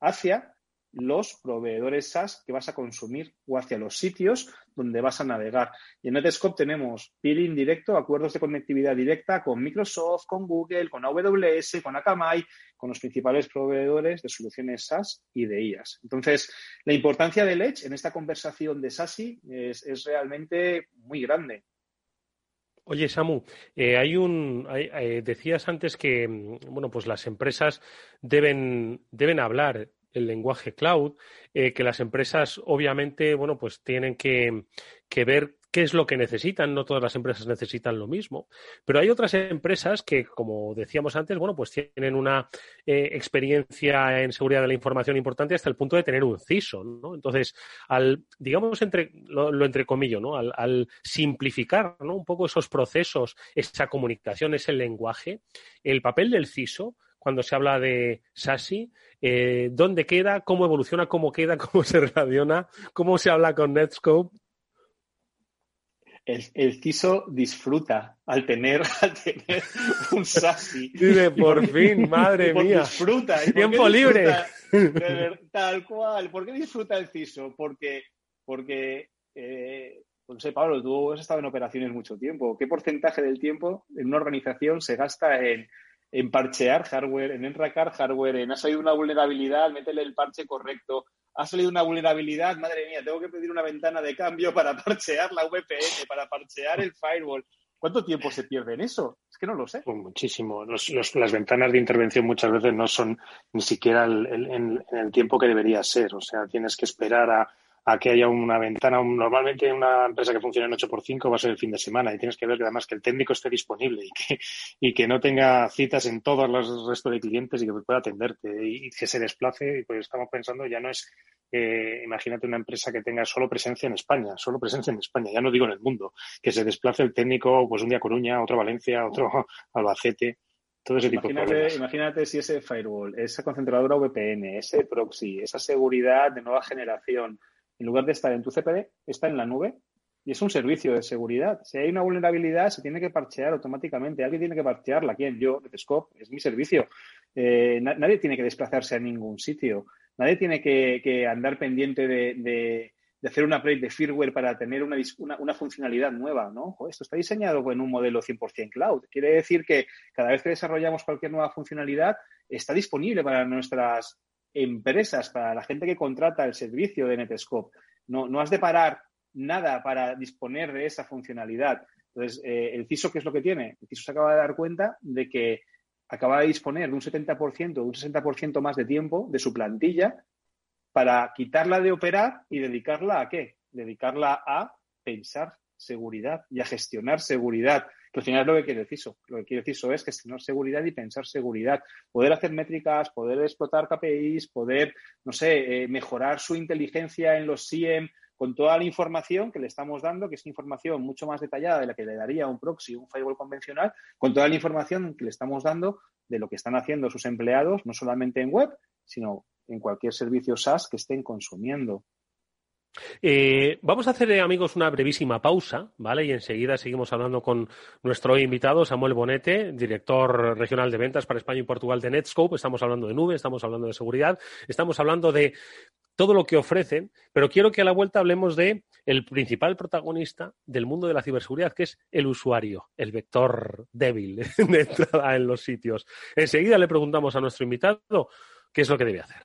hacia los proveedores SaaS que vas a consumir o hacia los sitios donde vas a navegar. Y en Netscope tenemos peering directo, acuerdos de conectividad directa con Microsoft, con Google, con AWS, con Akamai, con los principales proveedores de soluciones SaaS y de IaaS. Entonces, la importancia del Edge en esta conversación de SASI es, realmente muy grande. Oye, Samu, eh, hay un, eh, decías antes que, mm, bueno, pues las empresas deben, deben hablar el lenguaje cloud, eh, que las empresas obviamente, bueno, pues tienen que, ver qué es lo que necesitan. No todas las empresas necesitan lo mismo. Pero hay otras empresas que, como decíamos antes, bueno, pues tienen una eh, experiencia en seguridad de la información importante hasta el punto de tener un CISO, ¿no? Entonces, al, digamos, entre, lo, lo entrecomillo, ¿no? Al, al, simplificar, ¿no? Un poco esos procesos, esa comunicación, ese lenguaje, el papel del CISO cuando se habla de SASI, eh, dónde queda, cómo evoluciona, cómo queda, cómo se relaciona, cómo se habla con Netscope. El, CISO disfruta al tener, un SASI. Dice, por fin, madre mía. Disfruta. Tiempo libre. tal cual. ¿Por qué disfruta el CISO? Porque, porque eh, no sé, Pablo, tú has estado en operaciones mucho tiempo. ¿Qué porcentaje del tiempo en una organización se gasta en en parchear hardware, en enracar hardware, en ha salido una vulnerabilidad, métele el parche correcto, ha salido una vulnerabilidad, madre mía, tengo que pedir una ventana de cambio para parchear la VPN, para parchear el firewall. ¿Cuánto tiempo se pierde en eso? Es que no lo sé. Pues muchísimo. las ventanas de intervención muchas veces no son ni siquiera en el tiempo que debería ser. O sea, tienes que esperar a, a que haya una ventana. Normalmente una empresa que funciona en 8x5 va a ser el fin de semana y tienes que ver que además que el técnico esté disponible y que, y que no tenga citas en todos los restos de clientes y que pueda atenderte y que se desplace. Pues estamos pensando, ya no es, eh, imagínate una empresa que tenga solo presencia en España, solo presencia en España, ya no digo en el mundo, que se desplace el técnico pues un día a Coruña, otro a Valencia, otro a Albacete. Todo ese tipo de imagínate si ese firewall, esa concentradora VPN, ese proxy, esa seguridad de nueva generación, en lugar de estar en tu CPD, está en la nube y es un servicio de seguridad. Si hay una vulnerabilidad, se tiene que parchear automáticamente. Alguien tiene que parchearla. ¿Quién? Yo, Netscope, es mi servicio. Eh, nadie tiene que desplazarse a ningún sitio. Nadie tiene que, andar pendiente de, hacer un upgrade de firmware para tener una, una, funcionalidad nueva, ¿no? esto está diseñado en un modelo 100% cloud. Quiere decir que cada vez que desarrollamos cualquier nueva funcionalidad, está disponible para nuestras empresas, para la gente que contrata el servicio de Netscope. No, no has de parar nada para disponer de esa funcionalidad. Entonces, eh, el CISO, ¿qué es lo que tiene? El CISO se acaba de dar cuenta de que acaba de disponer de un 70%, de un 60% más de tiempo de su plantilla para quitarla de operar y dedicarla a qué? Dedicarla a pensar seguridad y a gestionar seguridad al final es lo que quiere el CISO. Lo que quiere el es gestionar seguridad y pensar seguridad. Poder hacer métricas, poder explotar KPIs, poder, no sé, eh, mejorar su inteligencia en los SIEM con toda la información que le estamos dando, que es información mucho más detallada de la que le daría un proxy, un firewall convencional, con toda la información que le estamos dando de lo que están haciendo sus empleados, no solamente en web, sino en cualquier servicio SaaS que estén consumiendo. Eh, vamos a hacer, eh, amigos, una brevísima pausa, ¿vale? Y enseguida seguimos hablando con nuestro invitado, Samuel Bonete, director regional de ventas para España y Portugal de Netscope. Estamos hablando de nube, estamos hablando de seguridad, estamos hablando de todo lo que ofrecen, pero quiero que a la vuelta hablemos de el principal protagonista del mundo de la ciberseguridad, que es el usuario, el vector débil de entrada en los sitios. Enseguida le preguntamos a nuestro invitado qué es lo que debe hacer.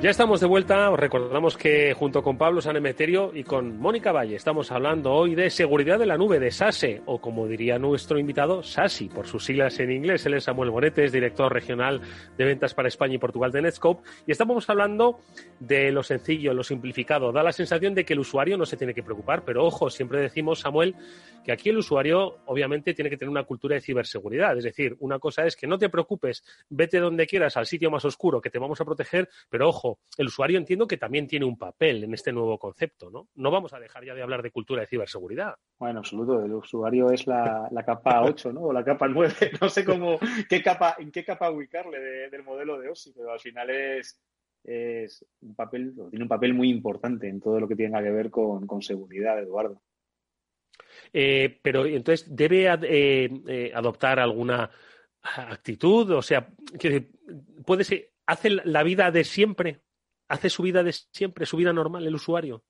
Ya estamos de vuelta. Os recordamos que junto con Pablo Sanemeterio y con Mónica Valle estamos hablando hoy de seguridad de la nube de SASE, o como diría nuestro invitado, SASI, por sus siglas en inglés. Él es Samuel Bonetes, director regional de ventas para España y Portugal de Netscope. Y estamos hablando de lo sencillo, lo simplificado. Da la sensación de que el usuario no se tiene que preocupar, pero ojo, siempre decimos, Samuel, que aquí el usuario obviamente tiene que tener una cultura de ciberseguridad. Es decir, una cosa es que no te preocupes, vete donde quieras, al sitio más oscuro, que te vamos a proteger, pero ojo, ojo, el usuario entiendo que también tiene un papel en este nuevo concepto, ¿no? No vamos a dejar ya de hablar de cultura de ciberseguridad. Bueno, absoluto. El usuario es la, capa 8, ¿no? O la capa 9. No sé cómo, qué capa, en qué capa ubicarle del modelo de OSI, pero al final es, es un papel, tiene un papel muy importante en todo lo que tenga que ver con, seguridad, Eduardo. Eh, pero entonces, ¿debe eh, eh, adoptar alguna actitud? O sea, puede ser, ¿hace la vida de siempre? ¿Hace su vida de siempre, su vida normal, el usuario?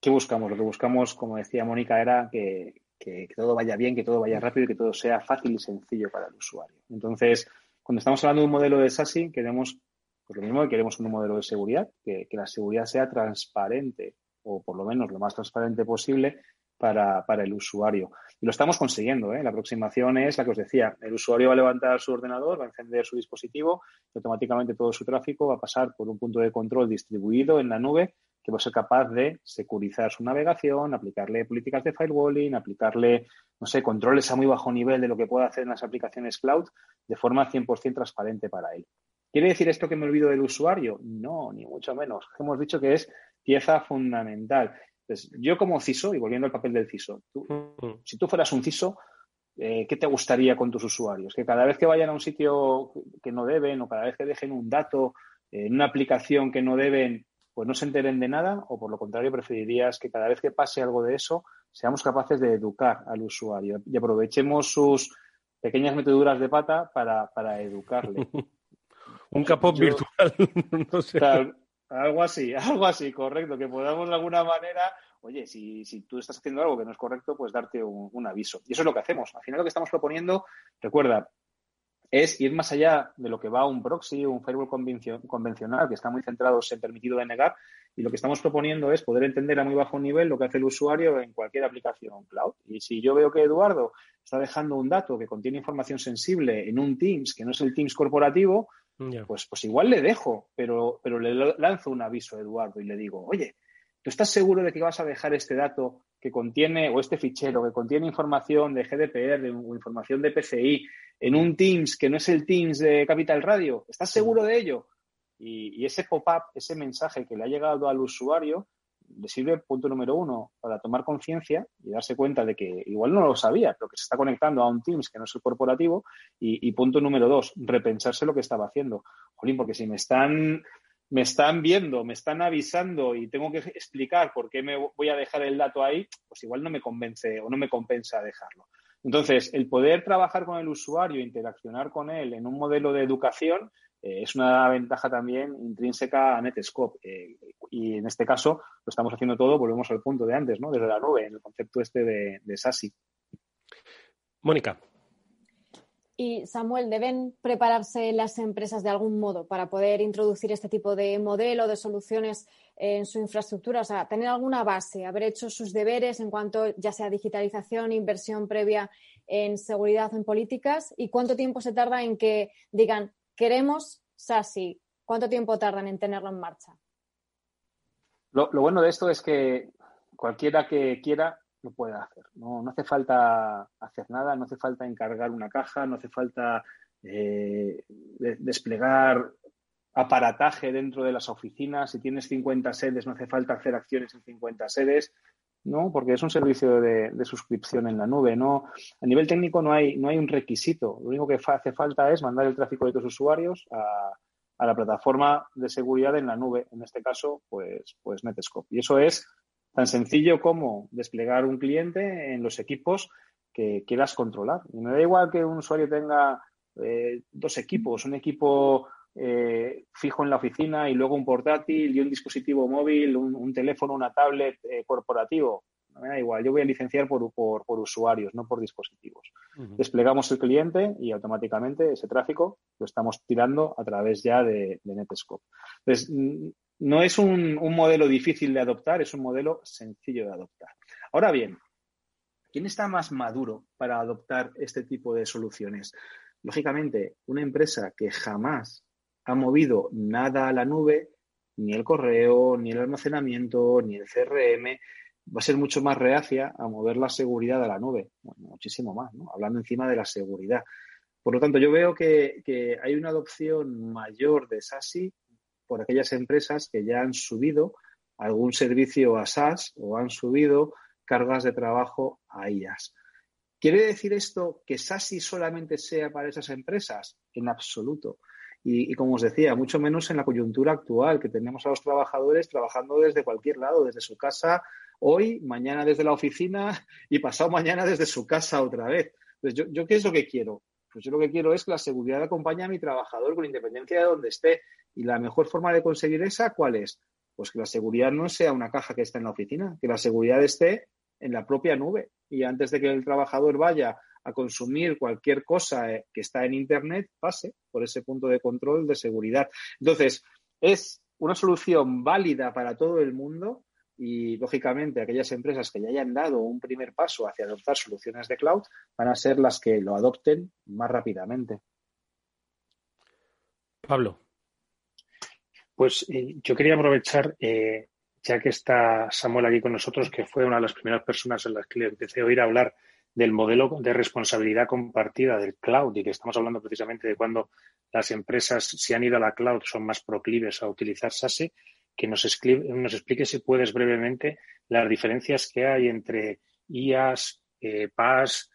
¿Qué buscamos? Lo que buscamos, como decía Mónica, era que, que, todo vaya bien, que todo vaya rápido y que todo sea fácil y sencillo para el usuario. Entonces, cuando estamos hablando de un modelo de SASI, queremos pues lo mismo que queremos un modelo de seguridad, que, la seguridad sea transparente o por lo menos lo más transparente posible para, el usuario. Y lo estamos consiguiendo. ¿eh? La aproximación es la que os decía. El usuario va a levantar su ordenador, va a encender su dispositivo y automáticamente todo su tráfico va a pasar por un punto de control distribuido en la nube que va a ser capaz de securizar su navegación, aplicarle políticas de firewalling, aplicarle, no sé, controles a muy bajo nivel de lo que puede hacer en las aplicaciones cloud de forma 100% transparente para él. ¿Quiere decir esto que me olvido del usuario? No, ni mucho menos. Hemos dicho que es pieza fundamental. Entonces, yo como CISO, y volviendo al papel del CISO, si tú fueras un CISO, eh, ¿qué te gustaría con tus usuarios? Que cada vez que vayan a un sitio que no deben o cada vez que dejen un dato en una aplicación que no deben, pues no se enteren de nada o por lo contrario preferirías que cada vez que pase algo de eso seamos capaces de educar al usuario y aprovechemos sus pequeñas meteduras de pata para, para educarle. Un capó virtual. no sé. Algo así, algo así, correcto. Que podamos de alguna manera, oye, si, si tú estás haciendo algo que no es correcto, pues darte un, aviso. Y eso es lo que hacemos. Al final lo que estamos proponiendo, recuerda, es ir más allá de lo que va un proxy, un firewall convencional, que está muy centrado en permitido denegar, y lo que estamos proponiendo es poder entender a muy bajo nivel lo que hace el usuario en cualquier aplicación cloud. Y si yo veo que Eduardo está dejando un dato que contiene información sensible en un Teams, que no es el Teams corporativo, pues, pues igual le dejo, pero, pero le lanzo un aviso a Eduardo y le digo, oye, ¿tú estás seguro de que vas a dejar este dato que contiene, o este fichero que contiene información de GDPR o información de PCI en un Teams que no es el Teams de Capital Radio? ¿Estás seguro de ello? Y, y ese pop-up, ese mensaje que le ha llegado al usuario, le sirve, punto número uno, para tomar conciencia y darse cuenta de que igual no lo sabía, pero que se está conectando a un Teams que no es el corporativo. Y, punto número dos, repensarse lo que estaba haciendo. Jolín, porque si me están, me están viendo, me están avisando y tengo que explicar por qué me voy a dejar el dato ahí, pues igual no me convence o no me compensa dejarlo. Entonces, el poder trabajar con el usuario, interaccionar con él en un modelo de educación, eh, es una ventaja también intrínseca a Netscope. Eh, y en este caso lo estamos haciendo todo, volvemos al punto de antes, ¿no? Desde la nube, en el concepto este de, de SASI. Mónica. Y Samuel, ¿deben prepararse las empresas de algún modo para poder introducir este tipo de modelo, de soluciones en su infraestructura? O sea, tener alguna base, haber hecho sus deberes en cuanto ya sea digitalización, inversión previa en seguridad o en políticas. ¿Y cuánto tiempo se tarda en que digan, queremos SASI? ¿Cuánto tiempo tardan en tenerlo en marcha? Lo, bueno de esto es que cualquiera que quiera lo puede hacer. No, no hace falta hacer nada, no hace falta encargar una caja, no hace falta eh, desplegar aparataje dentro de las oficinas. Si tienes 50 sedes, no hace falta hacer acciones en 50 sedes, ¿no? Porque es un servicio de, suscripción en la nube, ¿no? A nivel técnico no hay, no hay un requisito. Lo único que hace falta es mandar el tráfico de tus usuarios a, a la plataforma de seguridad en la nube, en este caso, pues, pues Netscope. Y eso es tan sencillo como desplegar un cliente en los equipos que quieras controlar. Y me da igual que un usuario tenga eh, dos equipos, un equipo eh, fijo en la oficina y luego un portátil y un dispositivo móvil, un, teléfono, una tablet eh, corporativo me da igual, yo voy a licenciar por, usuarios, no por dispositivos. Desplegamos el cliente y automáticamente ese tráfico lo estamos tirando a través ya de, Netscope. Entonces, no es un, modelo difícil de adoptar, es un modelo sencillo de adoptar. Ahora bien, ¿quién está más maduro para adoptar este tipo de soluciones? Lógicamente, una empresa que jamás ha movido nada a la nube, ni el correo, ni el almacenamiento, ni el CRM, va a ser mucho más reacia a mover la seguridad a la nube, muchísimo más, ¿no? hablando encima de la seguridad. Por lo tanto, yo veo que, hay una adopción mayor de SASI por aquellas empresas que ya han subido algún servicio a SaaS o han subido cargas de trabajo a IAS. ¿Quiere decir esto que SASI solamente sea para esas empresas? En absoluto. Y, como os decía, mucho menos en la coyuntura actual, que tenemos a los trabajadores trabajando desde cualquier lado, desde su casa hoy, mañana desde la oficina y pasado mañana desde su casa otra vez. Pues yo, yo, ¿qué es lo que quiero? Pues yo lo que quiero es que la seguridad acompañe a mi trabajador con independencia de donde esté. Y la mejor forma de conseguir esa, ¿cuál es? Pues que la seguridad no sea una caja que está en la oficina, que la seguridad esté en la propia nube. Y antes de que el trabajador vaya a consumir cualquier cosa eh, que está en Internet, pase por ese punto de control de seguridad. Entonces, es una solución válida para todo el mundo y, lógicamente, aquellas empresas que ya hayan dado un primer paso hacia adoptar soluciones de cloud van a ser las que lo adopten más rápidamente. Pablo. Pues eh, yo quería aprovechar eh, ya que está Samuel aquí con nosotros, que fue una de las primeras personas en las que le empecé a oír hablar del modelo de responsabilidad compartida del cloud y que estamos hablando precisamente de cuando las empresas, si han ido a la cloud, son más proclives a utilizar SASE, que nos, nos explique si puedes brevemente las diferencias que hay entre IaaS, eh, PaaS,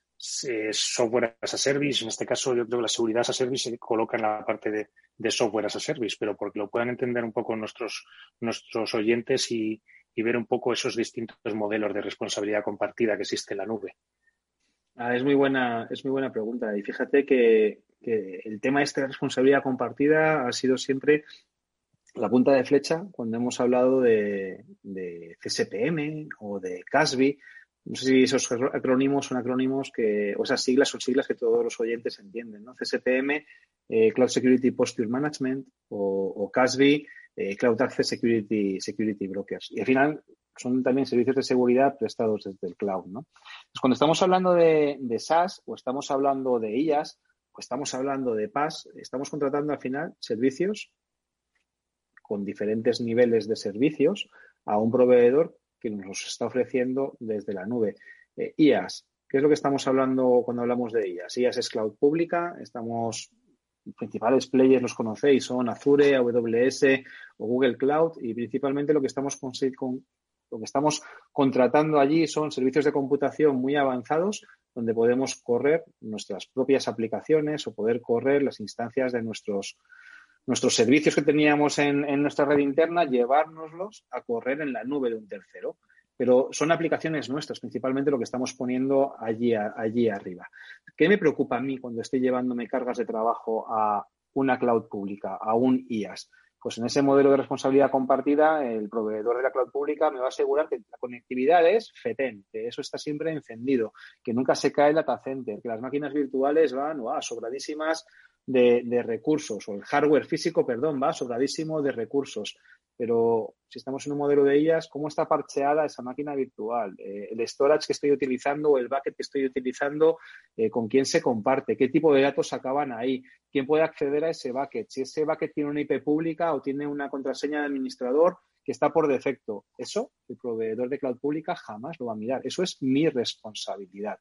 eh, software as a service. En este caso, yo creo que la seguridad as a service se coloca en la parte de, de software as a service, pero porque lo puedan entender un poco nuestros, nuestros oyentes y, ver un poco esos distintos modelos de responsabilidad compartida que existe en la nube. Ah, es muy buena, es muy buena pregunta. Y fíjate que, el tema este de responsabilidad compartida ha sido siempre la punta de flecha cuando hemos hablado de, de CSPM o de CASB no sé si esos acrónimos son acrónimos que, o esas siglas son siglas que todos los oyentes entienden, ¿no? CSPM, eh, Cloud Security Posture Management, o, CASB, eh, Cloud Access Security, Security Brokers. Y al final son también servicios de seguridad prestados desde el cloud, ¿no? Cuando estamos hablando de, SaaS o estamos hablando de IaaS o estamos hablando de PaaS, estamos contratando al final servicios con diferentes niveles de servicios a un proveedor que nos está ofreciendo desde la nube. Eh, IaaS, ¿qué es lo que estamos hablando cuando hablamos de IaaS? IaaS es cloud pública, estamos principales players los conocéis, son Azure, AWS o Google Cloud y principalmente lo que estamos con, lo que estamos contratando allí son servicios de computación muy avanzados donde podemos correr nuestras propias aplicaciones o poder correr las instancias de nuestros nuestros servicios que teníamos en, nuestra red interna, llevárnoslos a correr en la nube de un tercero. Pero son aplicaciones nuestras, principalmente lo que estamos poniendo allí, allí arriba. ¿Qué me preocupa a mí cuando estoy llevándome cargas de trabajo a una cloud pública, a un IaaS? Pues en ese modelo de responsabilidad compartida, el proveedor de la cloud pública me va a asegurar que la conectividad es FETEN, que eso está siempre encendido, que nunca se cae el data center, que las máquinas virtuales van sobradísimas de, recursos, o el hardware físico, perdón, va sobradísimo de recursos. Pero si estamos en un modelo de ellas, ¿cómo está parcheada esa máquina virtual? Eh, el storage que estoy utilizando o el bucket que estoy utilizando, eh, ¿con quién se comparte? ¿Qué tipo de datos acaban ahí? ¿Quién puede acceder a ese bucket? Si ese bucket tiene una IP pública o tiene una contraseña de administrador que está por defecto. Eso el proveedor de cloud pública jamás lo va a mirar. Eso es mi responsabilidad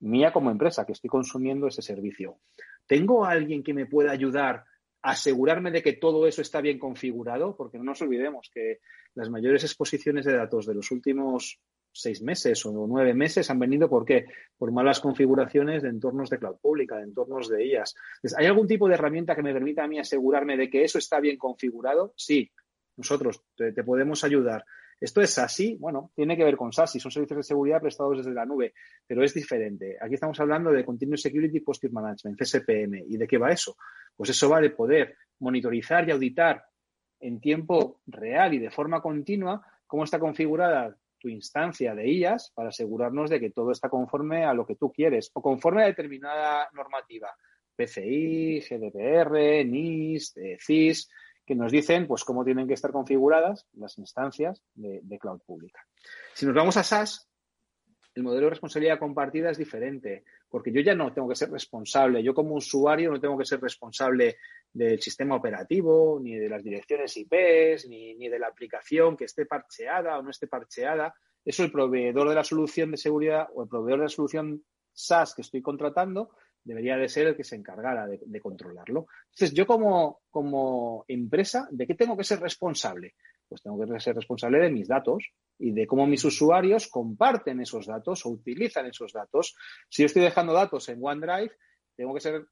mía como empresa que estoy consumiendo ese servicio. ¿Tengo alguien que me pueda ayudar a asegurarme de que todo eso está bien configurado? Porque no nos olvidemos que las mayores exposiciones de datos de los últimos seis meses o nueve meses han venido ¿por qué? Por malas configuraciones de entornos de cloud pública, de entornos de IAS. ¿Hay algún tipo de herramienta que me permita a mí asegurarme de que eso está bien configurado? Sí, nosotros te podemos ayudar. Esto es SASI, bueno, tiene que ver con SASI, son servicios de seguridad prestados desde la nube, pero es diferente. Aquí estamos hablando de Continuous Security Posture Management, CSPM. ¿Y de qué va eso? Pues eso va de poder monitorizar y auditar en tiempo real y de forma continua cómo está configurada tu instancia de IAS para asegurarnos de que todo está conforme a lo que tú quieres o conforme a determinada normativa. PCI, GDPR, NIS, CIS, que nos dicen pues cómo tienen que estar configuradas las instancias de, cloud pública. Si nos vamos a SaaS, el modelo de responsabilidad compartida es diferente, porque yo ya no tengo que ser responsable, yo como usuario no tengo que ser responsable del sistema operativo, ni de las direcciones IPs, ni, ni de la aplicación que esté parcheada o no esté parcheada. Eso el proveedor de la solución de seguridad o el proveedor de la solución SaaS que estoy contratando debería de ser el que se encargara de, controlarlo. Entonces, yo como, como empresa, ¿de qué tengo que ser responsable? Pues tengo que ser responsable de mis datos y de cómo mis usuarios comparten esos datos o utilizan esos datos. Si yo estoy dejando datos en OneDrive, tengo que ser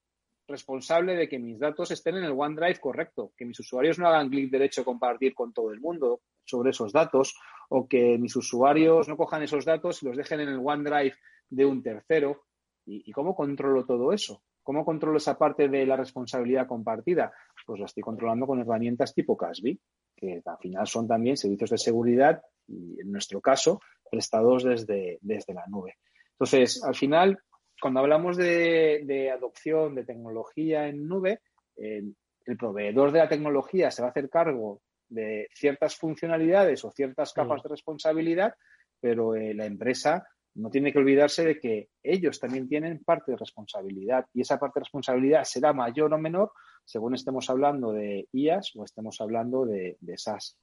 responsable de que mis datos estén en el OneDrive correcto, que mis usuarios no hagan clic derecho a compartir con todo el mundo sobre esos datos o que mis usuarios no cojan esos datos y los dejen en el OneDrive de un tercero. ¿Y, cómo controlo todo eso? ¿Cómo controlo esa parte de la responsabilidad compartida? Pues lo estoy controlando con herramientas tipo Casby, que al final son también servicios de seguridad y en nuestro caso prestados desde, desde la nube. Entonces, al final, cuando hablamos de, adopción de tecnología en nube, el proveedor de la tecnología se va a hacer cargo de ciertas funcionalidades o ciertas capas de responsabilidad, pero eh, la empresa no tiene que olvidarse de que ellos también tienen parte de responsabilidad y esa parte de responsabilidad será mayor o menor según estemos hablando de IAS o estemos hablando de, de SaaS.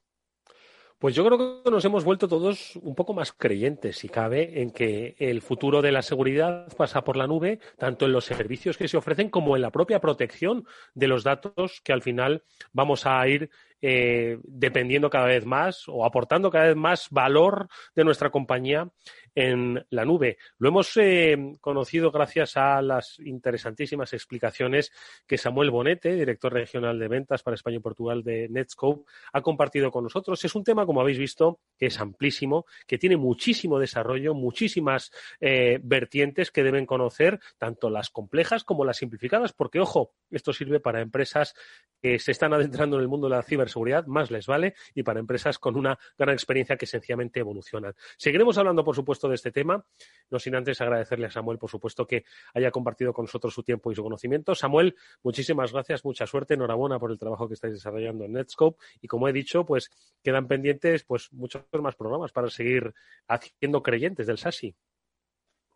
Pues yo creo que nos hemos vuelto todos un poco más creyentes, si cabe, en que el futuro de la seguridad pasa por la nube, tanto en los servicios que se ofrecen como en la propia protección de los datos que al final vamos a ir eh, dependiendo cada vez más o aportando cada vez más valor de nuestra compañía en la nube. Lo hemos eh, conocido gracias a las interesantísimas explicaciones que Samuel Bonete, director regional de ventas para España y Portugal de Netscope, ha compartido con nosotros. Es un tema, como habéis visto, que es amplísimo, que tiene muchísimo desarrollo, muchísimas eh, vertientes que deben conocer, tanto las complejas como las simplificadas, porque, ojo, esto sirve para empresas que se están adentrando en el mundo de la ciberseguridad, más les vale, y para empresas con una gran experiencia que sencillamente evolucionan. Seguiremos hablando, por supuesto, de este tema, no sin antes agradecerle a Samuel, por supuesto, que haya compartido con nosotros su tiempo y su conocimiento. Samuel, muchísimas gracias, mucha suerte, enhorabuena por el trabajo que estáis desarrollando en Netscope y como he dicho, pues quedan pendientes pues muchos más programas para seguir haciendo creyentes del SASI.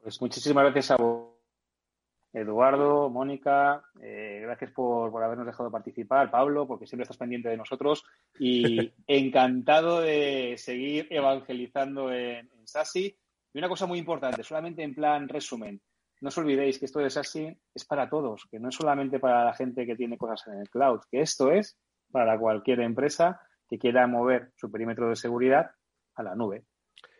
Pues muchísimas gracias a vos. Eduardo, Mónica, eh, gracias por, habernos dejado participar, Pablo, porque siempre estás pendiente de nosotros y encantado de seguir evangelizando en, en SASI. Y una cosa muy importante, solamente en plan resumen, no os olvidéis que esto de SASI es para todos, que no es solamente para la gente que tiene cosas en el cloud, que esto es para cualquier empresa que quiera mover su perímetro de seguridad a la nube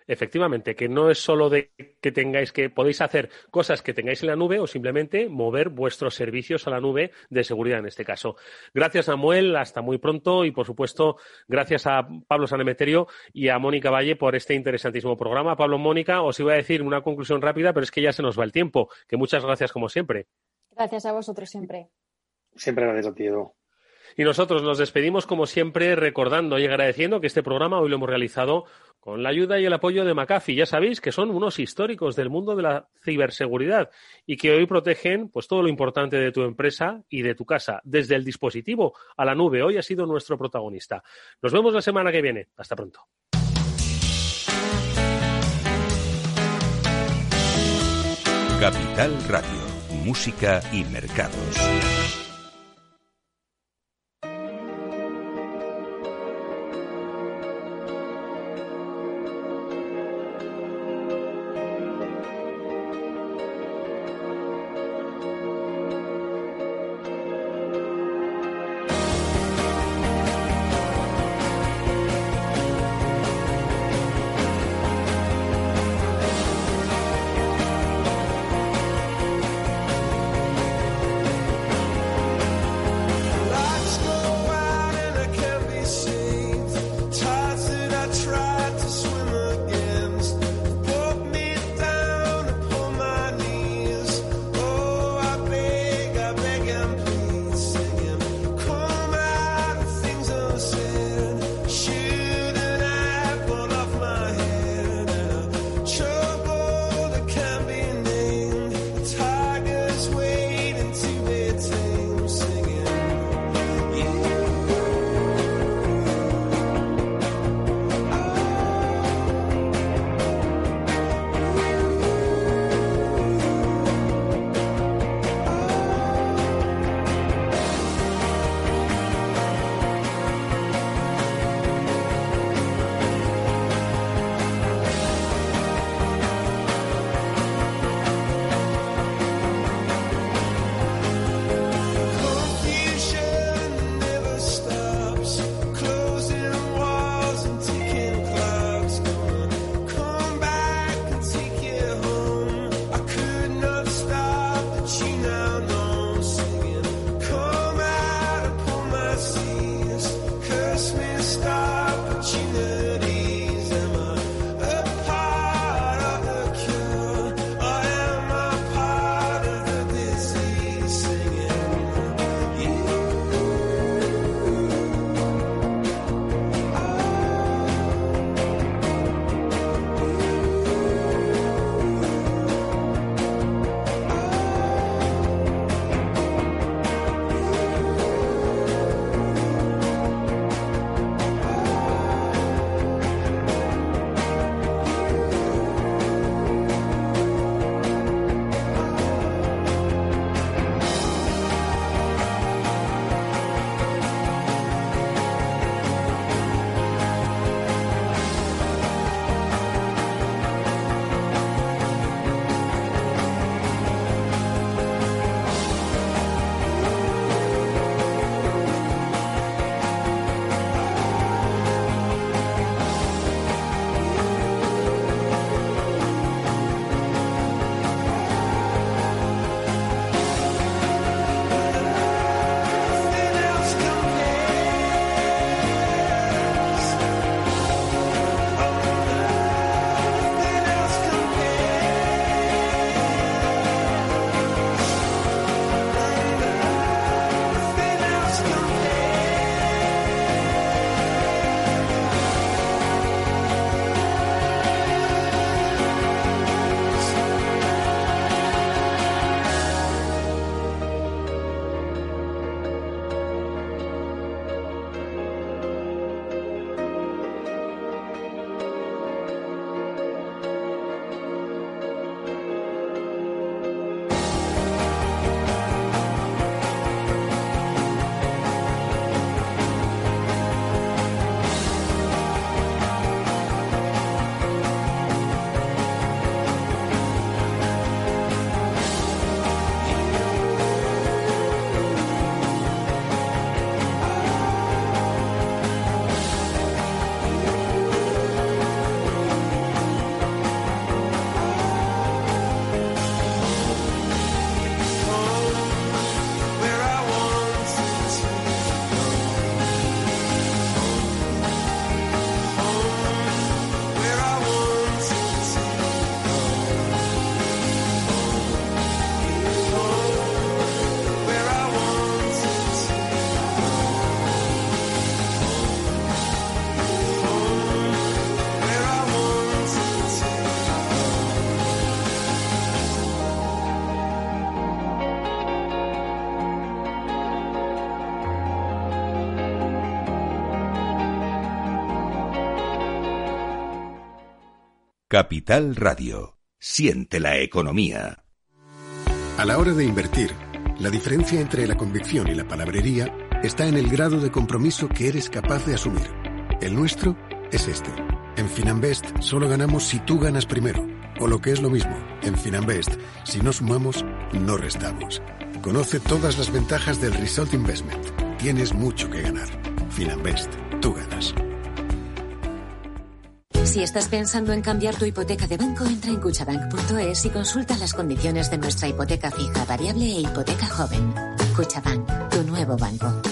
efectivamente, que no es solo de que tengáis que podéis hacer cosas que tengáis en la nube o simplemente mover vuestros servicios a la nube de seguridad en este caso. Gracias, Samuel, hasta muy pronto y, por supuesto, gracias a Pablo Sanemeterio y a Mónica Valle por este interesantísimo programa. Pablo, Mónica, os iba a decir una conclusión rápida, pero es que ya se nos va el tiempo. Que muchas gracias, como siempre. Gracias a vosotros siempre. Siempre gracias a ti, Y nosotros nos despedimos, como siempre, recordando y agradeciendo que este programa hoy lo hemos realizado con la ayuda y el apoyo de McAfee. Ya sabéis que son unos históricos del mundo de la ciberseguridad y que hoy protegen pues todo lo importante de tu empresa y de tu casa, desde el dispositivo a la nube. Hoy ha sido nuestro protagonista. Nos vemos la semana que viene. Hasta pronto. Capital Radio, música y mercados. Capital Radio. Siente la economía. A la hora de invertir, la diferencia entre la convicción y la palabrería está en el grado de compromiso que eres capaz de asumir. El nuestro es este. En Finanbest solo ganamos si tú ganas primero. O lo que es lo mismo, en Finanbest, si no sumamos, no restamos. Conoce todas las ventajas del Result Investment. Tienes mucho que ganar. Finanbest, tú ganas. Si estás pensando en cambiar tu hipoteca de banco, entra en cuchabank.es y consulta las condiciones de nuestra hipoteca fija, variable e hipoteca joven. Cuchabank, tu nuevo banco.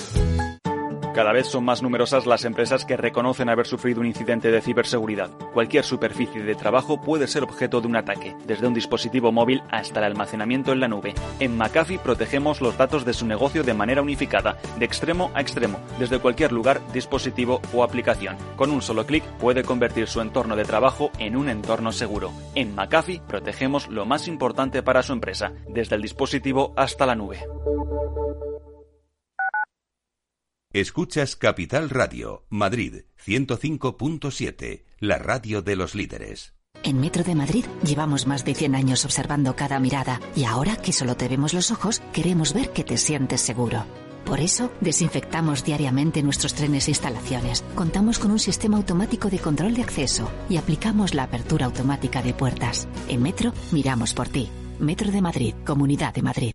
Cada vez son más numerosas las empresas que reconocen haber sufrido un incidente de ciberseguridad. Cualquier superficie de trabajo puede ser objeto de un ataque, desde un dispositivo móvil hasta el almacenamiento en la nube. En McAfee protegemos los datos de su negocio de manera unificada, de extremo a extremo, desde cualquier lugar, dispositivo o aplicación. Con un solo clic puede convertir su entorno de trabajo en un entorno seguro. En McAfee protegemos lo más importante para su empresa, desde el dispositivo hasta la nube. Escuchas Capital Radio, Madrid 105.7, la radio de los líderes. En Metro de Madrid llevamos más de 100 años observando cada mirada y ahora que solo te vemos los ojos, queremos ver que te sientes seguro. Por eso, desinfectamos diariamente nuestros trenes e instalaciones. Contamos con un sistema automático de control de acceso y aplicamos la apertura automática de puertas. En Metro, miramos por ti. Metro de Madrid, Comunidad de Madrid.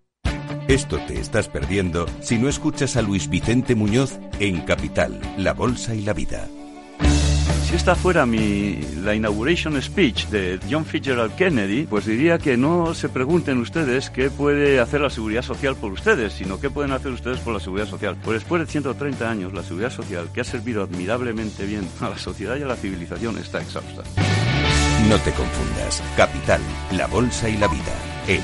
Esto te estás perdiendo si no escuchas a Luis Vicente Muñoz en Capital, La Bolsa y la Vida. Si esta fuera mi, la inauguration speech de John Fitzgerald Kennedy, pues diría que no se pregunten ustedes qué puede hacer la seguridad social por ustedes, sino qué pueden hacer ustedes por la seguridad social. Pues después de 130 años, la seguridad social, que ha servido admirablemente bien a la sociedad y a la civilización, está exhausta. No te confundas. Capital, La Bolsa y la Vida.